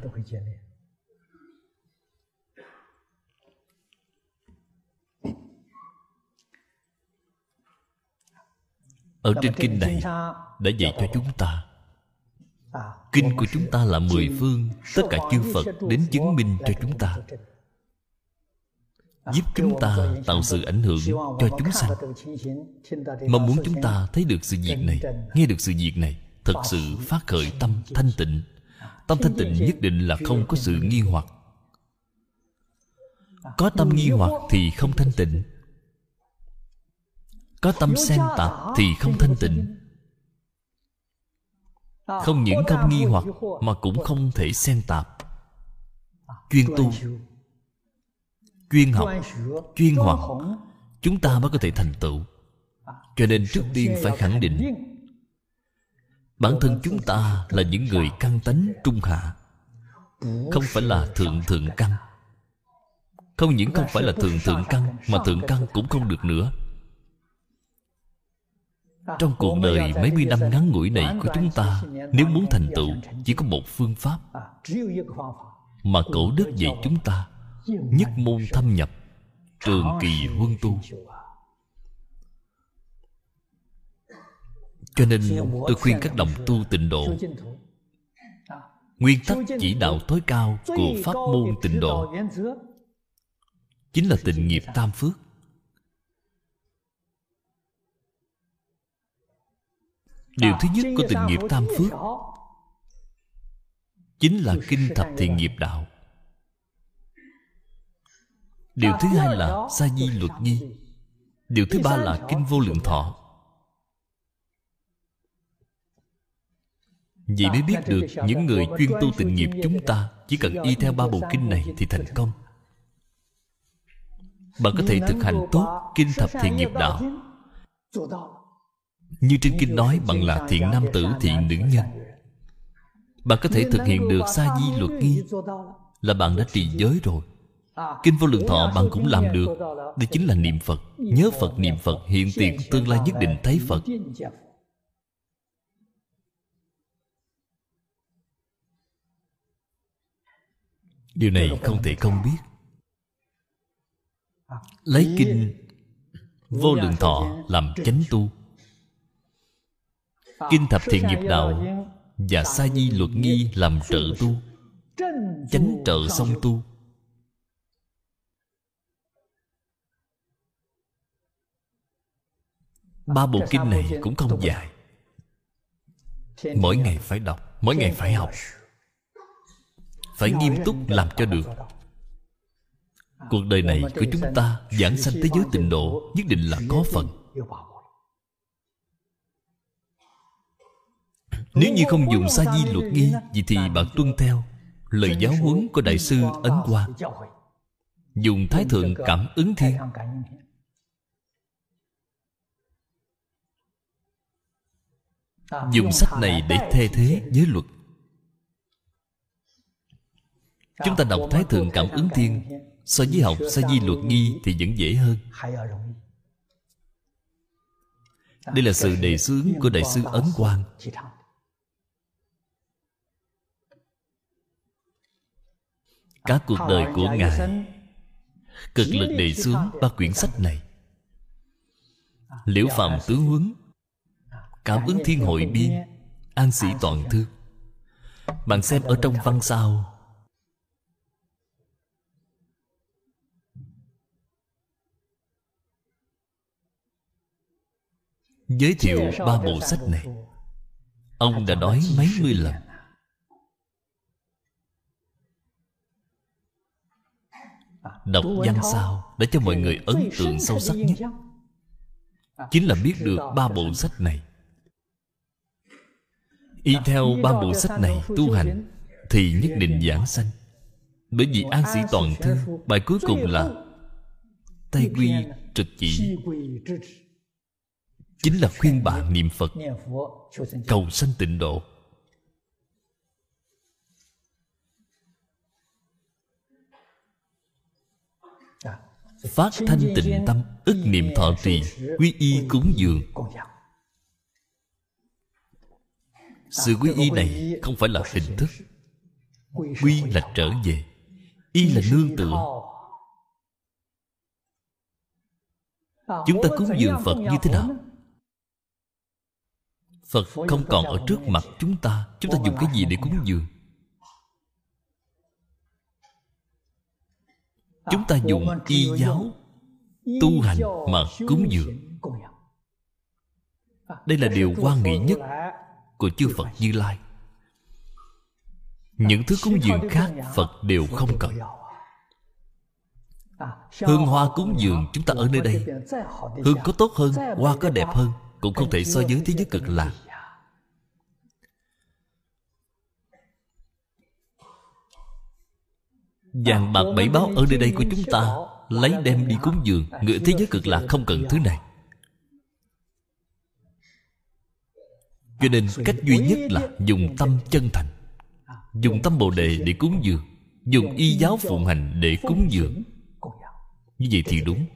Ở trên kinh này đã dạy cho chúng ta kinh của chúng ta là mười phương tất cả chư phật đến chứng minh cho chúng ta giúp chúng ta tạo sự ảnh hưởng cho chúng sanh. mong muốn chúng ta thấy được sự việc này nghe được sự việc này thật sự phát khởi tâm thanh tịnh. Tâm thanh tịnh nhất định là không có sự nghi hoặc. Có tâm nghi hoặc thì không thanh tịnh. Có tâm xen tạp thì không thanh tịnh. không những không nghi hoặc mà cũng không thể xen tạp. Chuyên tu chuyên học, chuyên hoạt. Chúng ta mới có thể thành tựu. Cho nên trước tiên phải khẳng định, bản thân chúng ta là những người căn tánh trung hạ, không phải là thượng thượng căn. Không những không phải là thượng thượng căn, mà thượng căn cũng không được nữa. Trong cuộc đời mấy mươi năm ngắn ngủi này của chúng ta, nếu muốn thành tựu, chỉ có một phương pháp, mà cổ đức dạy chúng ta nhất môn thâm nhập trường kỳ huân tu. cho nên tôi khuyên các đồng tu tịnh độ. Nguyên tắc chỉ đạo tối cao của pháp môn tịnh độ chính là tịnh nghiệp tam phước. Điều thứ nhất của tịnh nghiệp tam phước chính là kinh thập thiện nghiệp đạo điều thứ hai là sa di luật nhi điều thứ ba là kinh vô lượng thọ. Vì mới biết được những người chuyên tu tịnh nghiệp chúng ta Chỉ cần y theo ba bộ kinh này thì thành công. Bạn có thể thực hành tốt Kinh thập thiện nghiệp đạo. Như trên kinh nói Bạn là thiện nam tử thiện nữ nhân. Bạn có thể thực hiện được sa di luật nghi Là bạn đã trì giới rồi Kinh vô lượng thọ bạn cũng làm được. Đây chính là niệm Phật. Nhớ Phật, niệm Phật Hiện tiền, tương lai nhất định thấy Phật. Điều này không thể không biết. Lấy kinh Vô lượng thọ làm chánh tu. Kinh thập thiện nghiệp đạo Và sa di luật nghi làm trợ tu. Chánh trợ song tu. Ba bộ kinh này cũng không dài. Mỗi ngày phải đọc Mỗi ngày phải học. Phải nghiêm túc làm cho được. Cuộc đời này của chúng ta Giảng sanh thế giới tịnh độ Nhất định là có phần. Nếu như không dùng sa di luật nghi Vậy thì bạn tuân theo Lời giáo huấn của Đại sư Ấn Quang Dùng Thái Thượng Cảm ứng Thiên dùng sách này để thay thế với luật. Chúng ta đọc thái thượng cảm ứng thiên. so với học sa di luật nghi thì vẫn dễ hơn. đây là sự đề xướng của đại sư ấn quang. Cả cuộc đời của ngài cực lực đề xướng ba quyển sách này. Liễu phạm tướng huấn Cảm ứng thiên hội biên An sĩ toàn thư. Bạn xem ở trong văn sao. Giới thiệu ba bộ sách này. ông đã nói mấy mươi lần. Đọc văn sao để cho mọi người ấn tượng sâu sắc nhất. chính là biết được ba bộ sách này y theo ba bộ sách này tu hành thì nhất định giảng sanh. Bởi vì an sĩ toàn thư bài cuối cùng là tây quy trực chỉ. Chính là khuyên bạn niệm phật cầu sanh tịnh độ. Phát thanh tịnh tâm ức niệm thọ trì quy y cúng dường sự quy y này không phải là hình thức. Quy là trở về. Y là nương tựa. chúng ta cúng dường phật như thế nào? phật không còn ở trước mặt chúng ta. Chúng ta dùng cái gì để cúng dường? Chúng ta dùng y giáo tu hành mà cúng dường. đây là điều quan nghị nhất của chư phật như lai. Những thứ cúng dường khác phật đều không cần. Hương hoa cúng dường chúng ta ở nơi đây. Hương có tốt hơn hoa có đẹp hơn cũng không thể so với thế giới cực lạc. Vàng bạc bảy báo ở nơi đây của chúng ta lấy đem đi cúng dường người thế giới cực lạc không cần thứ này cho nên cách duy nhất là dùng tâm chân thành. Dùng tâm bồ đề để cúng dường. Dùng y giáo phụng hành để cúng dường. Như vậy thì đúng.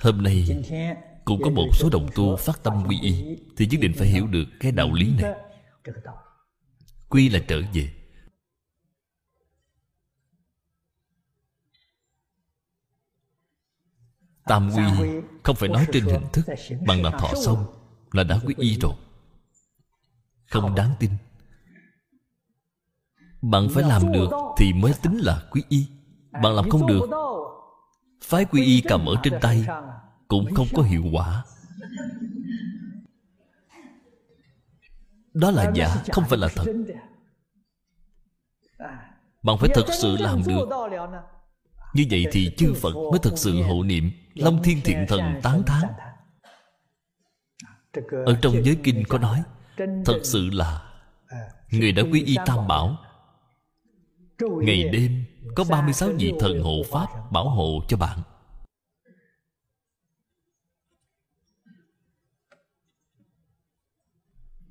Hôm nay, cũng có một số đồng tu phát tâm quy y, thì nhất định phải hiểu được cái đạo lý này. Quy là trở về. Tam quy không phải nói trên hình thức bằng là thọ xong là đã quy y rồi. Không đáng tin. Bạn phải làm được thì mới tính là quy y. Bạn làm không được phái quy y cầm ở trên tay cũng không có hiệu quả. Đó là giả không phải là thật. bạn phải thật sự làm được như vậy thì chư phật mới thật sự hộ niệm long thiên thiện thần tán thán. Ở trong giới kinh có nói, thật sự là người đã quy y tam bảo. Ngày đêm có 36 vị thần hộ pháp bảo hộ cho bạn.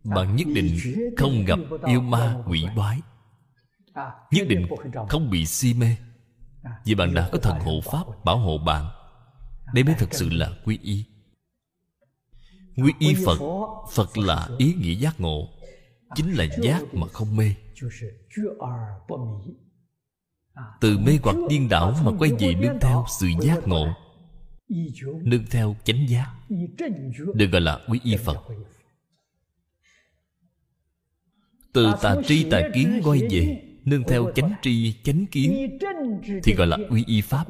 Bạn nhất định không gặp yêu ma quỷ quái. Nhất định không bị si mê vì bạn đã có thần hộ pháp bảo hộ bạn, đây mới thật sự là quy y. Quy y phật phật là ý nghĩa giác ngộ, chính là giác mà không mê. Từ mê hoặc điên đảo mà quay về nương theo sự giác ngộ, nương theo chánh giác, được gọi là quy y phật. Từ tà tri tà kiến quay về nương theo chánh tri, chánh kiến, thì gọi là uy y pháp.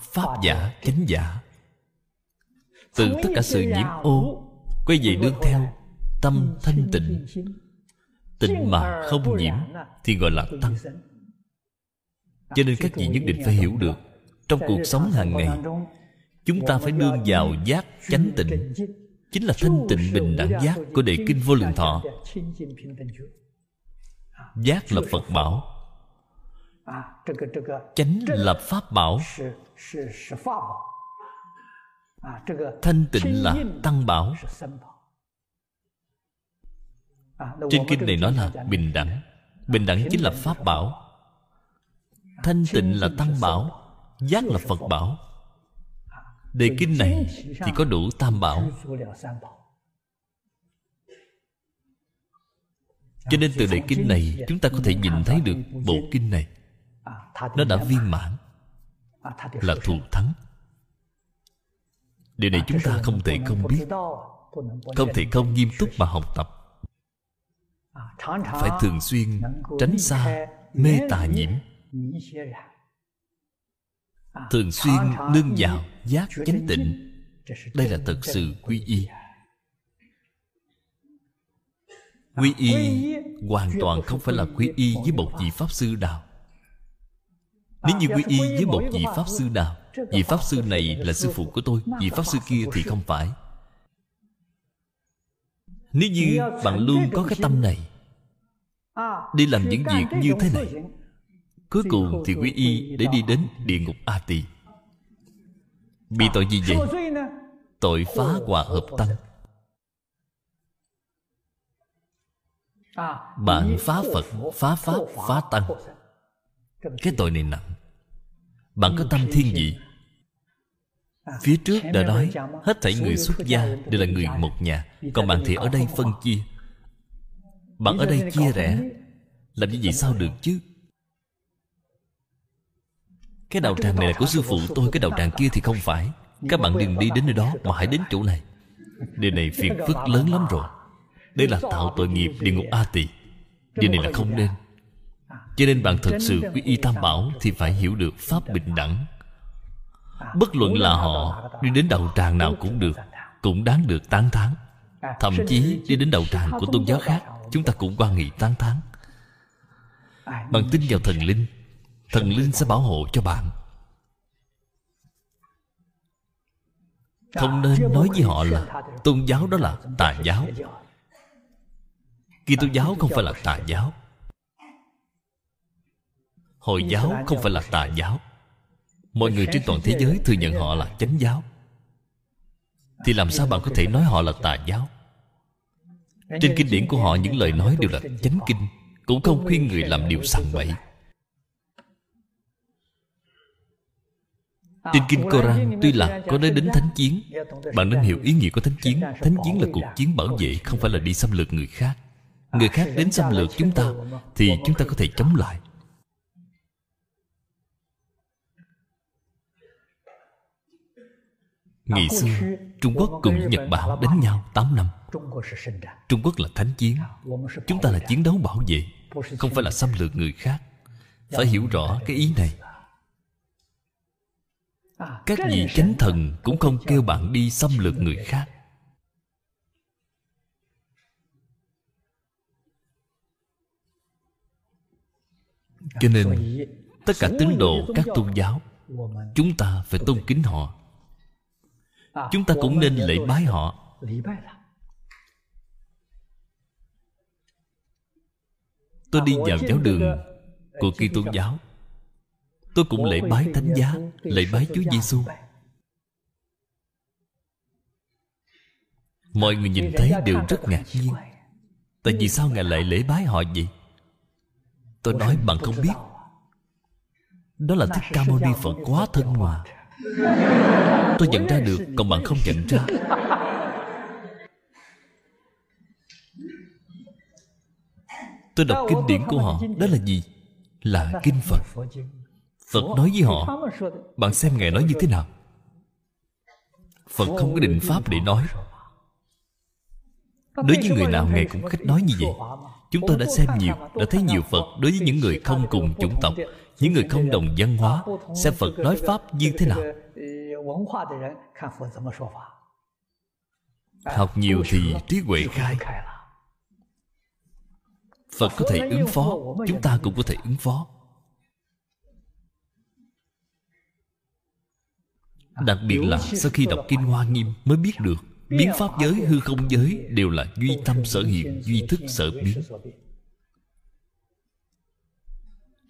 Pháp giả, chánh giả. Từ tất cả sự nhiễm ô, quay về nương theo, tâm thanh tịnh. Tịnh mà không nhiễm, thì gọi là tăng. Cho nên các vị nhất định phải hiểu được, trong cuộc sống hàng ngày, chúng ta phải nương vào giác chánh tịnh. Chính là thanh tịnh bình đẳng giác của đệ kinh vô lượng thọ giác là phật bảo. Chánh là pháp bảo. Thanh tịnh là tăng bảo. Trên kinh này nói là bình đẳng. Bình đẳng chính là pháp bảo. Thanh tịnh là tăng bảo. Giác là phật bảo. Đề kinh này thì có đủ tam bảo. Cho nên từ đề kinh này chúng ta có thể nhìn thấy được bộ kinh này. Nó đã viên mãn là thù thắng. Điều này chúng ta không thể không biết không thể không nghiêm túc mà học tập. Phải thường xuyên tránh xa mê tà nhiễm. Thường xuyên nương vào giác chánh tịnh. Đây là thật sự quy y quy y hoàn toàn không phải là quy y với một vị pháp sư nào nếu như quy y với một vị pháp sư nào vị pháp sư này là sư phụ của tôi vị pháp sư kia thì không phải. Nếu như bạn luôn có cái tâm này đi làm những việc như thế này cuối cùng thì quy y để đi đến địa ngục a tỳ. Bị tội gì vậy? Tội phá hòa hợp tăng bạn phá phật phá pháp phá tăng. Cái tội này nặng. Bạn có tâm thiên vị. Phía trước đã nói hết thảy người xuất gia đều là người một nhà còn bạn thì ở đây phân chia. Bạn ở đây chia rẽ. làm như vậy sao được chứ? Cái đạo tràng này là của sư phụ tôi cái đạo tràng kia thì không phải. Các bạn đừng đi đến nơi đó mà hãy đến chỗ này. Điều này phiền phức lớn lắm rồi đây là tạo tội nghiệp địa ngục a tỳ điều này là không nên. Cho nên bạn thật sự quy y tam bảo thì phải hiểu được pháp bình đẳng. Bất luận là họ đi đến đầu tràng nào cũng được, cũng đáng được tán thán. Thậm chí đi đến đầu tràng của tôn giáo khác, chúng ta cũng quan nghị tán thán. Bạn tin vào thần linh thần linh sẽ bảo hộ cho bạn. Không nên nói với họ là tôn giáo đó là tà giáo. Kỳ tô giáo không phải là tà giáo. Hồi giáo không phải là tà giáo. Mọi người trên toàn thế giới thừa nhận họ là chánh giáo. Thì làm sao bạn có thể nói họ là tà giáo? Trên kinh điển của họ, những lời nói đều là chánh kinh, Cũng không khuyên người làm điều sằng bậy. Trên Kinh Koran tuy là có nói đến thánh chiến, Bạn nên hiểu ý nghĩa của thánh chiến. Thánh chiến là cuộc chiến bảo vệ, Không phải là đi xâm lược người khác. Người khác đến xâm lược chúng ta, Thì chúng ta có thể chống lại. Ngày xưa, Trung Quốc cùng với Nhật Bản đánh nhau 8 năm. Trung Quốc là thánh chiến. Chúng ta là chiến đấu bảo vệ, Không phải là xâm lược người khác. Phải hiểu rõ cái ý này. Các vị chánh thần cũng không kêu bạn đi xâm lược người khác. Cho nên tất cả tín đồ các tôn giáo chúng ta phải tôn kính họ. Chúng ta cũng nên lễ bái họ. Tôi đi vào giáo đường của kỳ tôn giáo. Tôi cũng lễ bái thánh giá lễ bái chúa giêsu mọi người nhìn thấy đều rất ngạc nhiên. tại vì sao ngài lại lễ bái họ vậy tôi nói bạn không biết. Đó là thích ca mâu ni phật quá thân hòa. Tôi nhận ra được, còn bạn không nhận ra. Tôi đọc kinh điển của họ, đó là gì? Là kinh phật. Phật nói với họ, bạn xem ngài nói như thế nào? Phật không có định pháp để nói. Đối với người nào, ngài cũng cách nói như vậy chúng tôi đã xem nhiều đã thấy nhiều phật đối với những người không cùng chủng tộc những người không đồng văn hóa xem phật nói pháp như thế nào học nhiều thì trí huệ khai phật có thể ứng phó chúng ta cũng có thể ứng phó đặc biệt là sau khi đọc kinh hoa nghiêm mới biết được biến pháp giới hư không giới đều là duy tâm sở hiện, duy thức sở biến.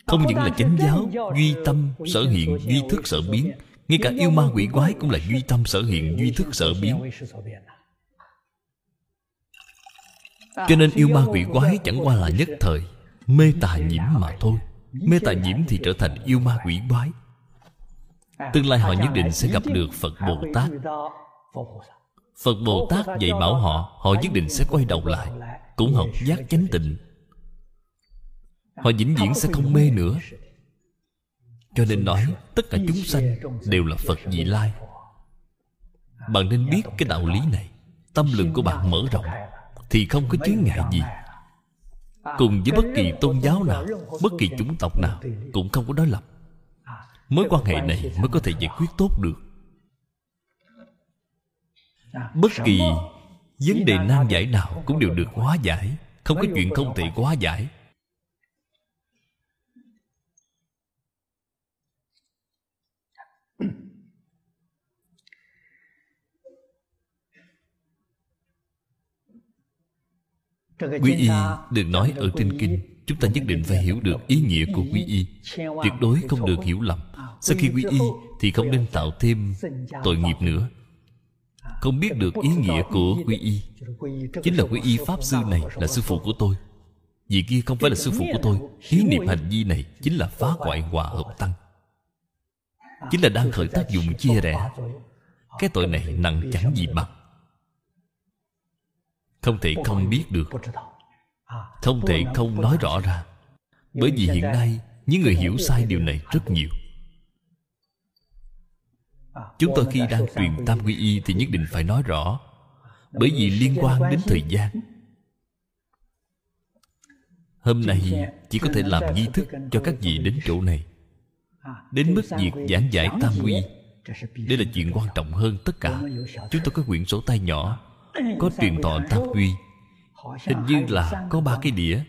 Không những là chánh giáo, duy tâm sở hiện, duy thức sở biến, ngay cả yêu ma quỷ quái cũng là duy tâm sở hiện, duy thức sở biến. Cho nên yêu ma quỷ quái chẳng qua là nhất thời, mê tà nhiễm mà thôi. Mê tà nhiễm thì trở thành yêu ma quỷ quái. Tương lai họ nhất định sẽ gặp được phật bồ tát phật bồ tát dạy bảo họ họ nhất định sẽ quay đầu lại. cũng học giác chánh tịnh. Họ vĩnh viễn sẽ không mê nữa. Cho nên nói tất cả chúng sanh đều là phật vị lai. Bạn nên biết cái đạo lý này. Tâm lượng của bạn mở rộng thì không có chướng ngại gì. Cùng với bất kỳ tôn giáo nào bất kỳ chủng tộc nào cũng không có đối lập. Mối quan hệ này mới có thể giải quyết tốt được bất kỳ vấn đề nan giải nào cũng đều được hóa giải. Không có chuyện không thể hóa giải. Quy y được nói ở trên kinh chúng ta nhất định phải hiểu được ý nghĩa của quy y. tuyệt đối không được hiểu lầm. sau khi quy y thì không nên tạo thêm tội nghiệp nữa không biết được ý nghĩa của quy y. Chính là quy y pháp sư này là sư phụ của tôi. Vì kia không phải là sư phụ của tôi. Ý niệm hành vi này chính là phá hoại hòa hợp tăng. Chính là đang khởi tác dụng chia rẽ. Cái tội này nặng chẳng gì bằng. Không thể không biết được. Không thể không nói rõ ra. Bởi vì hiện nay, những người hiểu sai điều này rất nhiều chúng tôi khi đang truyền tam quy y thì nhất định phải nói rõ. Bởi vì liên quan đến thời gian. Hôm nay chỉ có thể làm nghi thức cho các vị đến chỗ này. Đến mức việc giảng giải tam quy, đây là chuyện quan trọng hơn tất cả. Chúng tôi có quyển sổ tay nhỏ, có truyền thọ tam quy. Hình như là có ba cái đĩa.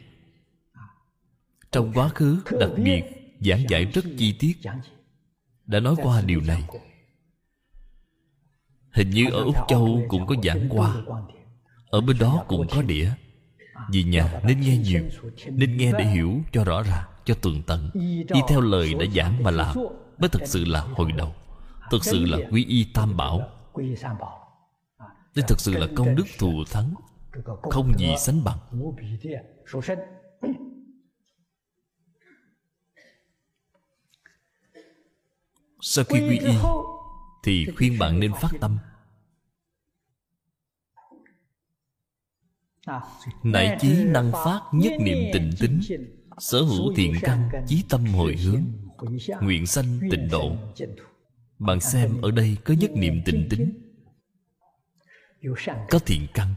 Trong quá khứ, đặc biệt giảng giải rất chi tiết. Đã nói qua điều này hình như ở úc châu cũng có giảng qua. ở bên đó cũng có đĩa. Vì nhà nên nghe nhiều nên nghe để hiểu cho rõ ràng cho tường tận. Đi theo lời đã giảng mà làm mới thật sự là hồi đầu. thực sự là quy y tam bảo. Đây thực sự là công đức thù thắng không gì sánh bằng. Sau khi quy y thì khuyên bạn nên phát tâm. Nại chí năng phát nhất niệm tịnh tính sở hữu thiện căn chí tâm hồi hướng. nguyện sanh tịnh độ. bạn xem ở đây có nhất niệm tịnh tính. có thiện căn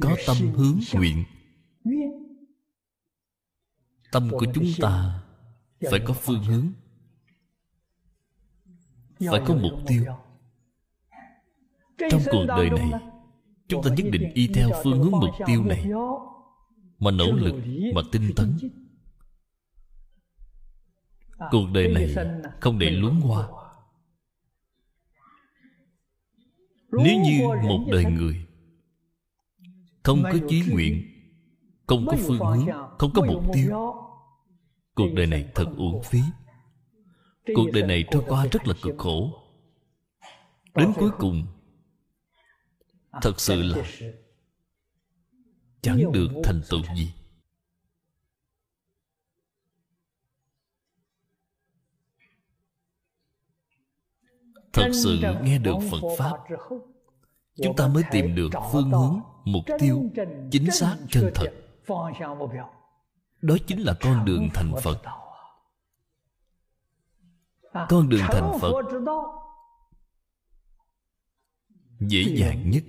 có tâm hướng nguyện. Tâm của chúng ta phải có phương hướng phải có mục tiêu. Trong cuộc đời này, chúng ta nhất định y theo phương hướng mục tiêu này. Mà nỗ lực mà tinh tấn. Cuộc đời này không để luống hoa. Nếu như một đời người không có chí nguyện, không có phương hướng, không có mục tiêu, cuộc đời này thật uổng phí cuộc đời này trôi qua rất là cực khổ. Đến cuối cùng thật sự là chẳng được thành tựu gì. Thật sự nghe được phật pháp chúng ta mới tìm được phương hướng mục tiêu chính xác chân thật. đó chính là con đường thành phật con đường thành phật dễ dàng nhất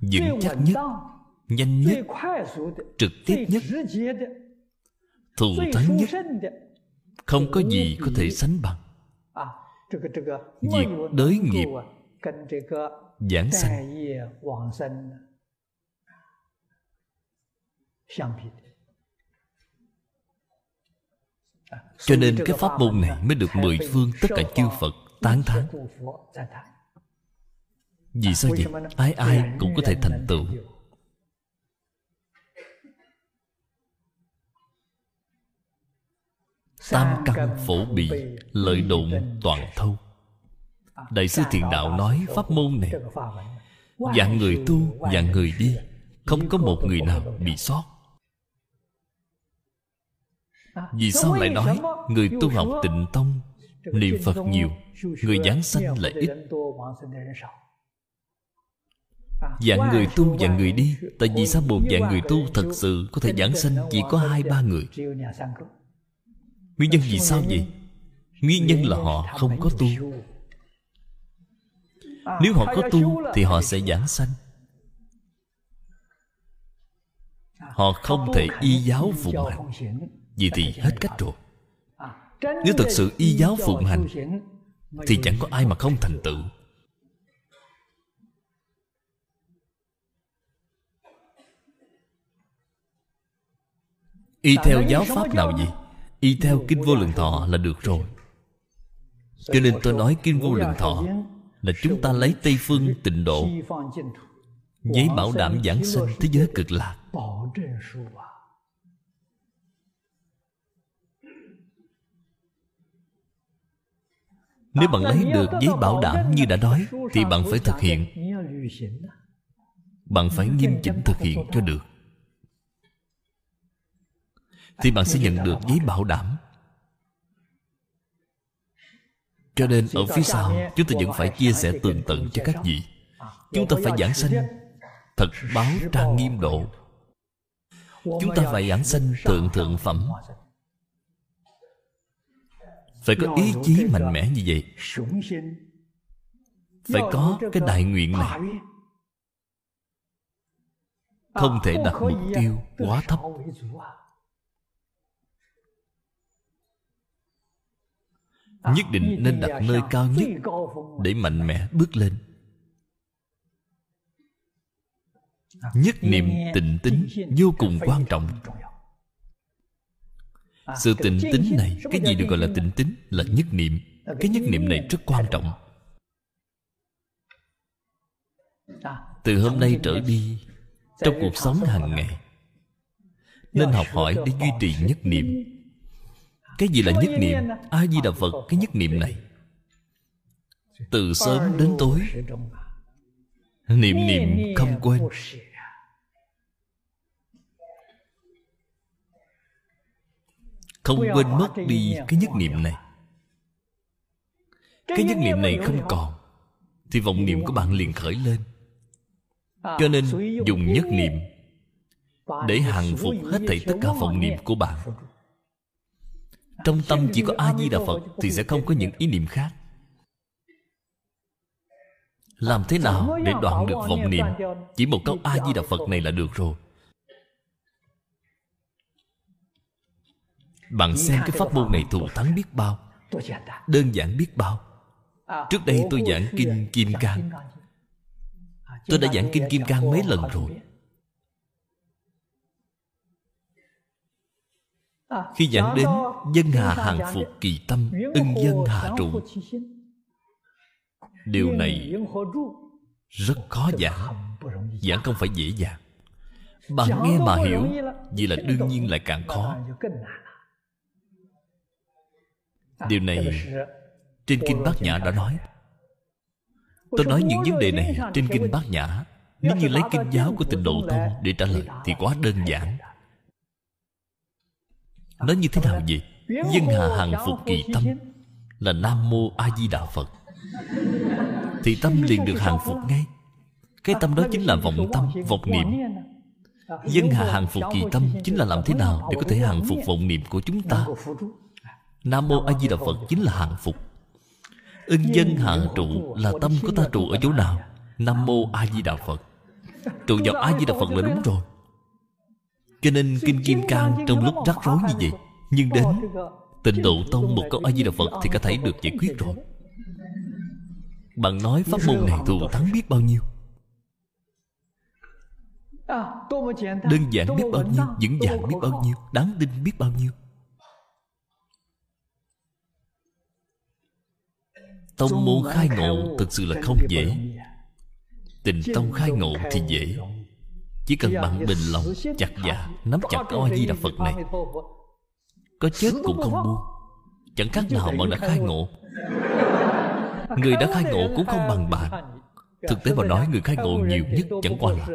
vững chắc nhất nhanh nhất trực tiếp nhất thù thắng nhất. Không có gì có thể sánh bằng. Việc đới nghiệp. giảng sanh cho nên cái pháp môn này mới được mười phương tất cả chư phật tán thán. vì sao vậy? ai ai cũng có thể thành tựu. Tam căn phổ bị lợi đụng toàn thâu. Đại sư thiện đạo nói pháp môn này dạng người tu dạng người đi không có một người nào bị sót vì sao lại nói người tu học tịnh tông niệm phật nhiều người giảng sanh lại ít. Dạng người tu dạng người đi tại vì sao một dạng người tu thật sự có thể giảng sanh chỉ có hai ba người? Nguyên nhân vì sao vậy? Nguyên nhân là họ không có tu. Nếu họ có tu thì họ sẽ giảng sanh. Họ không thể y giáo phụng hành vì thì hết cách rồi. Nếu thật sự y giáo phụng hành, thì chẳng có ai mà không thành tựu. Y theo giáo pháp nào gì y theo kinh vô lượng thọ là được rồi. Cho nên tôi nói kinh vô lượng thọ là chúng ta lấy tây phương tịnh độ, giấy bảo đảm giảng sinh thế giới cực lạc. Nếu bạn lấy được giấy bảo đảm như đã nói thì bạn phải thực hiện. bạn phải nghiêm chỉnh thực hiện cho được. Thì bạn sẽ nhận được giấy bảo đảm. cho nên ở phía sau chúng ta vẫn phải chia sẻ tường tận cho các vị. chúng ta phải giảng sanh thật báo trang nghiêm độ. Chúng ta phải giảng sanh thượng thượng phẩm phải có ý chí mạnh mẽ như vậy. phải có cái đại nguyện này. không thể đặt mục tiêu quá thấp. nhất định nên đặt nơi cao nhất để mạnh mẽ bước lên. Nhất niệm tịnh tính vô cùng quan trọng sự tịnh tính này cái gì được gọi là tịnh tính là nhất niệm. Cái nhất niệm này rất quan trọng. Từ hôm nay trở đi trong cuộc sống hàng ngày nên học hỏi để duy trì nhất niệm. cái gì là nhất niệm? a di đà phật cái nhất niệm này. Từ sớm đến tối niệm niệm không quên không quên mất đi cái nhất niệm này. Cái nhất niệm này không còn. Thì vọng niệm của bạn liền khởi lên. Cho nên dùng nhất niệm để hàng phục hết thảy tất cả vọng niệm của bạn. Trong tâm chỉ có a di đà phật thì sẽ không có những ý niệm khác. Làm thế nào để đoạn được vọng niệm chỉ một câu a di đà phật này là được rồi bạn xem cái pháp môn này thù thắng biết bao. Đơn giản biết bao. Trước đây tôi giảng kinh kim cang. Tôi đã giảng kinh kim cang mấy lần rồi. khi giảng đến dân hà hàng phục kỳ tâm ưng dân hà trụ điều này rất khó giảng. giảng không phải dễ dàng. Bạn nghe mà hiểu vì là đương nhiên lại càng khó điều này trên kinh bát nhã đã nói. Tôi nói những vấn đề này trên kinh bát nhã. nếu như lấy kinh giáo của tịnh độ tông để trả lời thì quá đơn giản. Nói như thế nào vậy? dân hà hằng phục kỳ tâm là nam mô a di đà phật. Thì tâm liền được hàng phục ngay. Cái tâm đó chính là vọng tâm vọng niệm. dân hà hàng phục kỳ tâm chính là làm thế nào để có thể hàng phục vọng niệm của chúng ta nam mô a di đà phật chính là hạng phục. Ưng dân hạng trụ là tâm của ta trụ ở chỗ nào? Nam mô a di đà phật. Trụ vào a di đà phật là đúng rồi. Cho nên kinh kim cang trong lúc rắc rối như vậy, nhưng đến tịnh độ tông một câu a di đà phật thì có thể được giải quyết rồi. Bạn nói pháp môn này thù thắng biết bao nhiêu? Đơn giản biết bao nhiêu, vững vàng biết bao nhiêu, đáng tin biết bao nhiêu. Tông môn khai ngộ thực sự là không dễ. Tình tông khai ngộ thì dễ. Chỉ cần bạn bình lòng Chặt dạ Nắm chặt câu di đà Phật này. Có chết cũng không buông. Chẳng khác nào bạn đã khai ngộ. Người đã khai ngộ cũng không bằng bạn. Thực tế mà nói người khai ngộ nhiều nhất chẳng qua là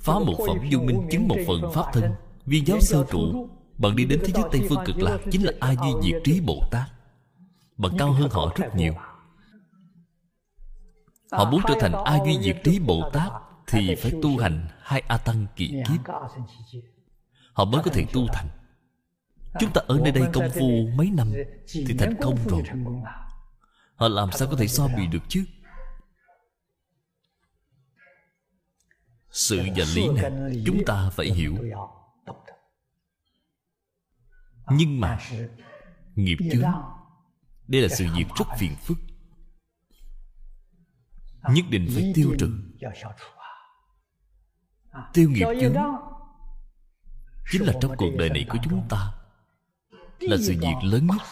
Phá một phẩm vô minh chứng một phần pháp thân. Viên giáo sơ trụ Bạn đi đến thế giới Tây Phương cực lạc Chính là A Di Diệt Trí Bồ Tát bậc cao hơn họ rất nhiều. Họ muốn trở thành A Duy Diệt Trí Bồ Tát Thì phải tu hành hai A Tăng kỳ kiếp. Họ mới có thể tu thành. Chúng ta ở nơi đây công phu mấy năm Thì thành công rồi. Họ làm sao có thể so bì được chứ? Sự và lý này Chúng ta phải hiểu. Nhưng mà nghiệp chướng đây là sự việc rất phiền phức. Nhất định phải tiêu trừ. tiêu nghiệp chướng chính là trong cuộc đời này của chúng ta. Là sự việc lớn nhất.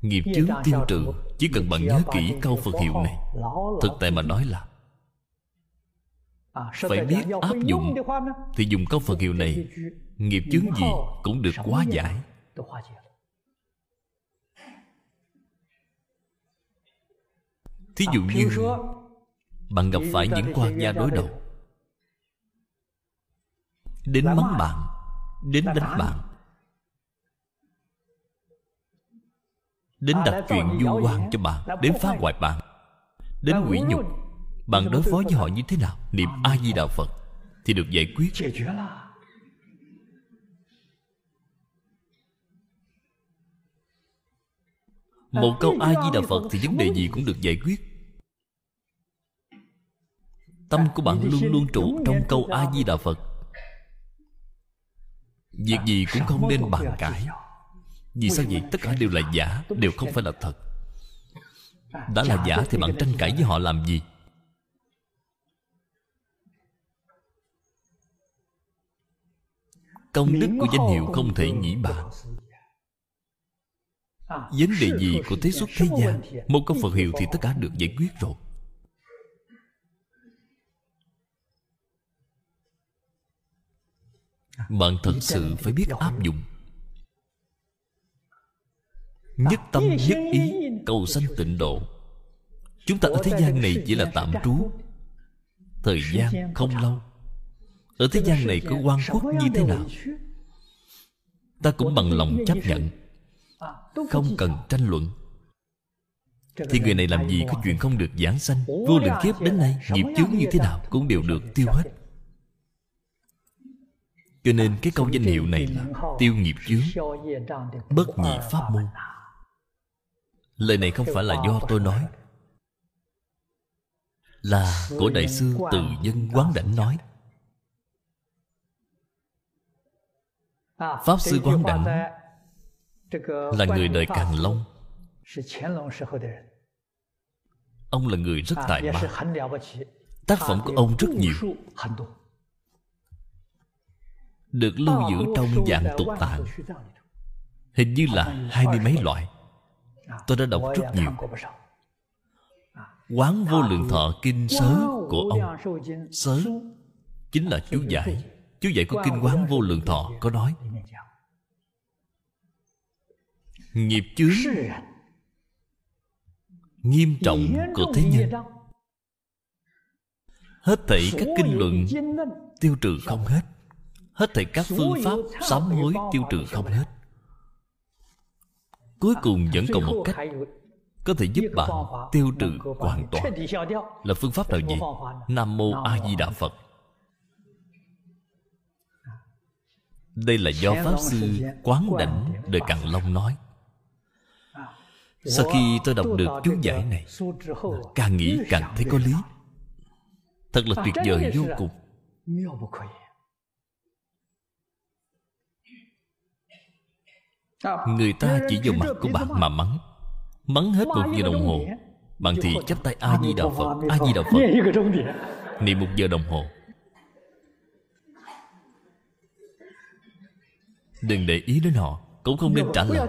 nghiệp chướng tiêu trừ. Chỉ cần bạn nhớ kỹ câu phật hiệu này. thực tại mà nói là phải biết áp dụng thì dùng câu phật hiệu này. nghiệp chướng gì cũng được hóa giải thí dụ như bạn gặp phải những quan gia đối đầu. Đến mắng bạn, đến đánh bạn. Đến đặt chuyện du quan cho bạn, đến phá hoại bạn. Đến quỷ nhục. Bạn đối phó với họ như thế nào? Niệm a di đà phật thì được giải quyết. Một câu a di đà phật thì vấn đề gì cũng được giải quyết tâm của bạn luôn luôn trụ trong câu a di đà phật. Việc gì cũng không nên bàn cãi. Vì sao vậy? tất cả đều là giả đều không phải là thật. đã là giả thì bạn tranh cãi với họ làm gì? Công đức của danh hiệu không thể nghĩ bàn. vấn đề gì của thế xuất thế gian? một câu phật hiệu thì tất cả được giải quyết rồi bạn thật sự phải biết áp dụng. Nhất tâm nhất ý cầu sanh tịnh độ. Chúng ta ở thế gian này chỉ là tạm trú. thời gian không lâu. Ở thế gian này có quan khuất như thế nào? ta cũng bằng lòng chấp nhận. Không cần tranh luận. Thì người này làm gì có chuyện không được giảng sanh vô lượng kiếp đến nay nghiệp chướng như thế nào cũng đều được tiêu hết cho nên cái câu danh hiệu này là tiêu nghiệp chướng bất nhị pháp môn. Lời này không phải là do tôi nói là của đại sư từ dân quán đảnh nói. Pháp sư quán đảnh là người đời càng long. Ông là người rất tài ba. tác phẩm của ông rất nhiều được lưu giữ trong dạng tục tạng. Hình như là hai mươi mấy loại. Tôi đã đọc rất nhiều. Quán vô lượng thọ kinh sớ của ông. Sớ chính là chú giải. Chú giải của kinh quán vô lượng thọ có nói. Nghiệp chướng nghiêm trọng của thế nhân. Hết thảy các kinh luận tiêu trừ không hết hết thảy các phương pháp sám hối tiêu trừ không hết. Cuối cùng vẫn còn một cách có thể giúp bạn tiêu trừ hoàn toàn. là phương pháp nào. Vậy nam mô a di đà phật. Đây là do pháp sư quán đảnh đời càn long nói. Sau khi tôi đọc được chú giải này càng nghĩ càng thấy có lý. thật là tuyệt vời vô cùng người ta chỉ vào mặt của bạn mà mắng. Mắng hết một giờ đồng hồ. Bạn thì chắp tay a di đà phật, a di đà phật. Niệm một giờ đồng hồ. Đừng để ý đến họ, cũng không nên trả lời.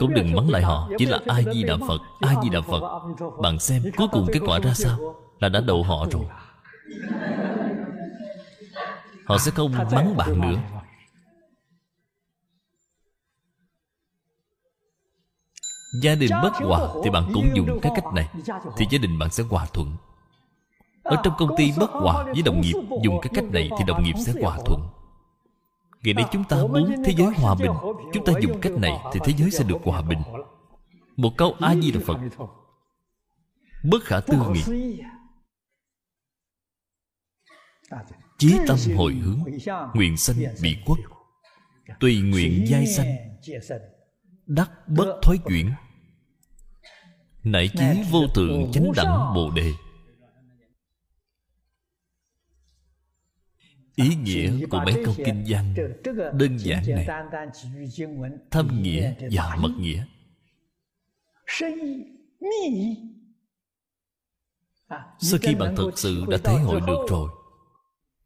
Cũng đừng mắng lại họ, chỉ là a di đà phật, a di đà phật. Bạn xem cuối cùng kết quả ra sao, là đã đậu họ rồi. Họ sẽ không mắng bạn nữa. Gia đình bất hòa thì bạn cũng dùng cái cách này thì gia đình bạn sẽ hòa thuận. Ở trong công ty bất hòa với đồng nghiệp dùng cái cách này thì đồng nghiệp sẽ hòa thuận. Ngày nay chúng ta muốn thế giới hòa bình chúng ta dùng cách này thì thế giới sẽ được hòa bình. một câu a di đà phật. Bất khả tư nghị chí tâm hồi hướng. nguyện sanh bị quốc tùy nguyện giai sanh đắc bất thói chuyển. Nảy chí vô thượng chánh đẳng bồ đề. Ý nghĩa của mấy câu kinh văn đơn giản này. Thâm nghĩa và mật nghĩa. Sau khi bạn thật sự đã thể hội được rồi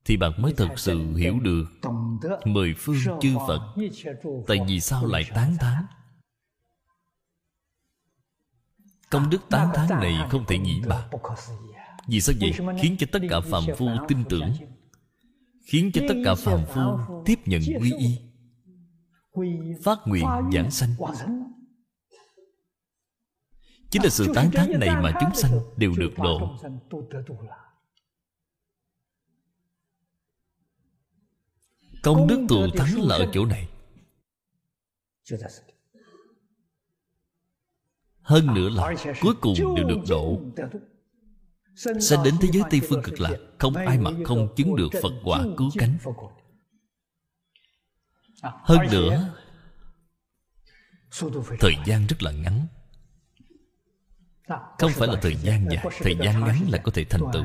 thì bạn mới thật sự hiểu được mười phương chư phật tại vì sao lại tán thán công đức tán thán này không thể nghĩ bàn vì sao vậy? Khiến cho tất cả phàm phu tin tưởng. Khiến cho tất cả phàm phu tiếp nhận quy y phát nguyện giảng sanh. Chính là sự tán thán này mà chúng sanh đều được độ công đức tù thắng là ở chỗ này hơn nữa là cuối cùng đều được độ sẽ đến thế giới tây phương cực lạc không ai mà không chứng được phật quả cứu cánh. Hơn nữa thời gian rất là ngắn. Không phải là thời gian dài thời gian ngắn là có thể thành tựu.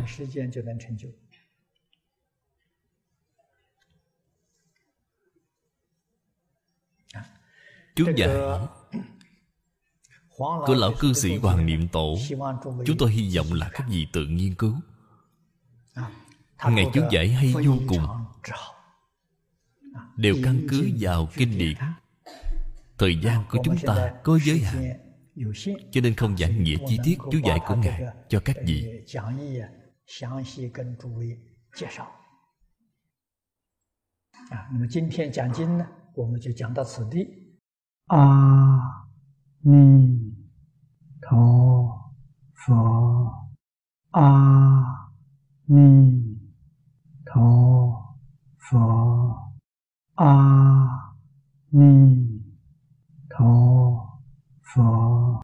Chú giải của lão cư sĩ hoàng niệm tổ, chúng tôi hy vọng là các vị tự nghiên cứu. Ngày chú giải hay vô cùng. Đều căn cứ vào kinh điển. Thời gian của chúng ta có giới hạn. Cho nên không giảng nghĩa chi tiết chú giải của ngài cho các vị. A ni tho phở a ni tho phở a ni tho phở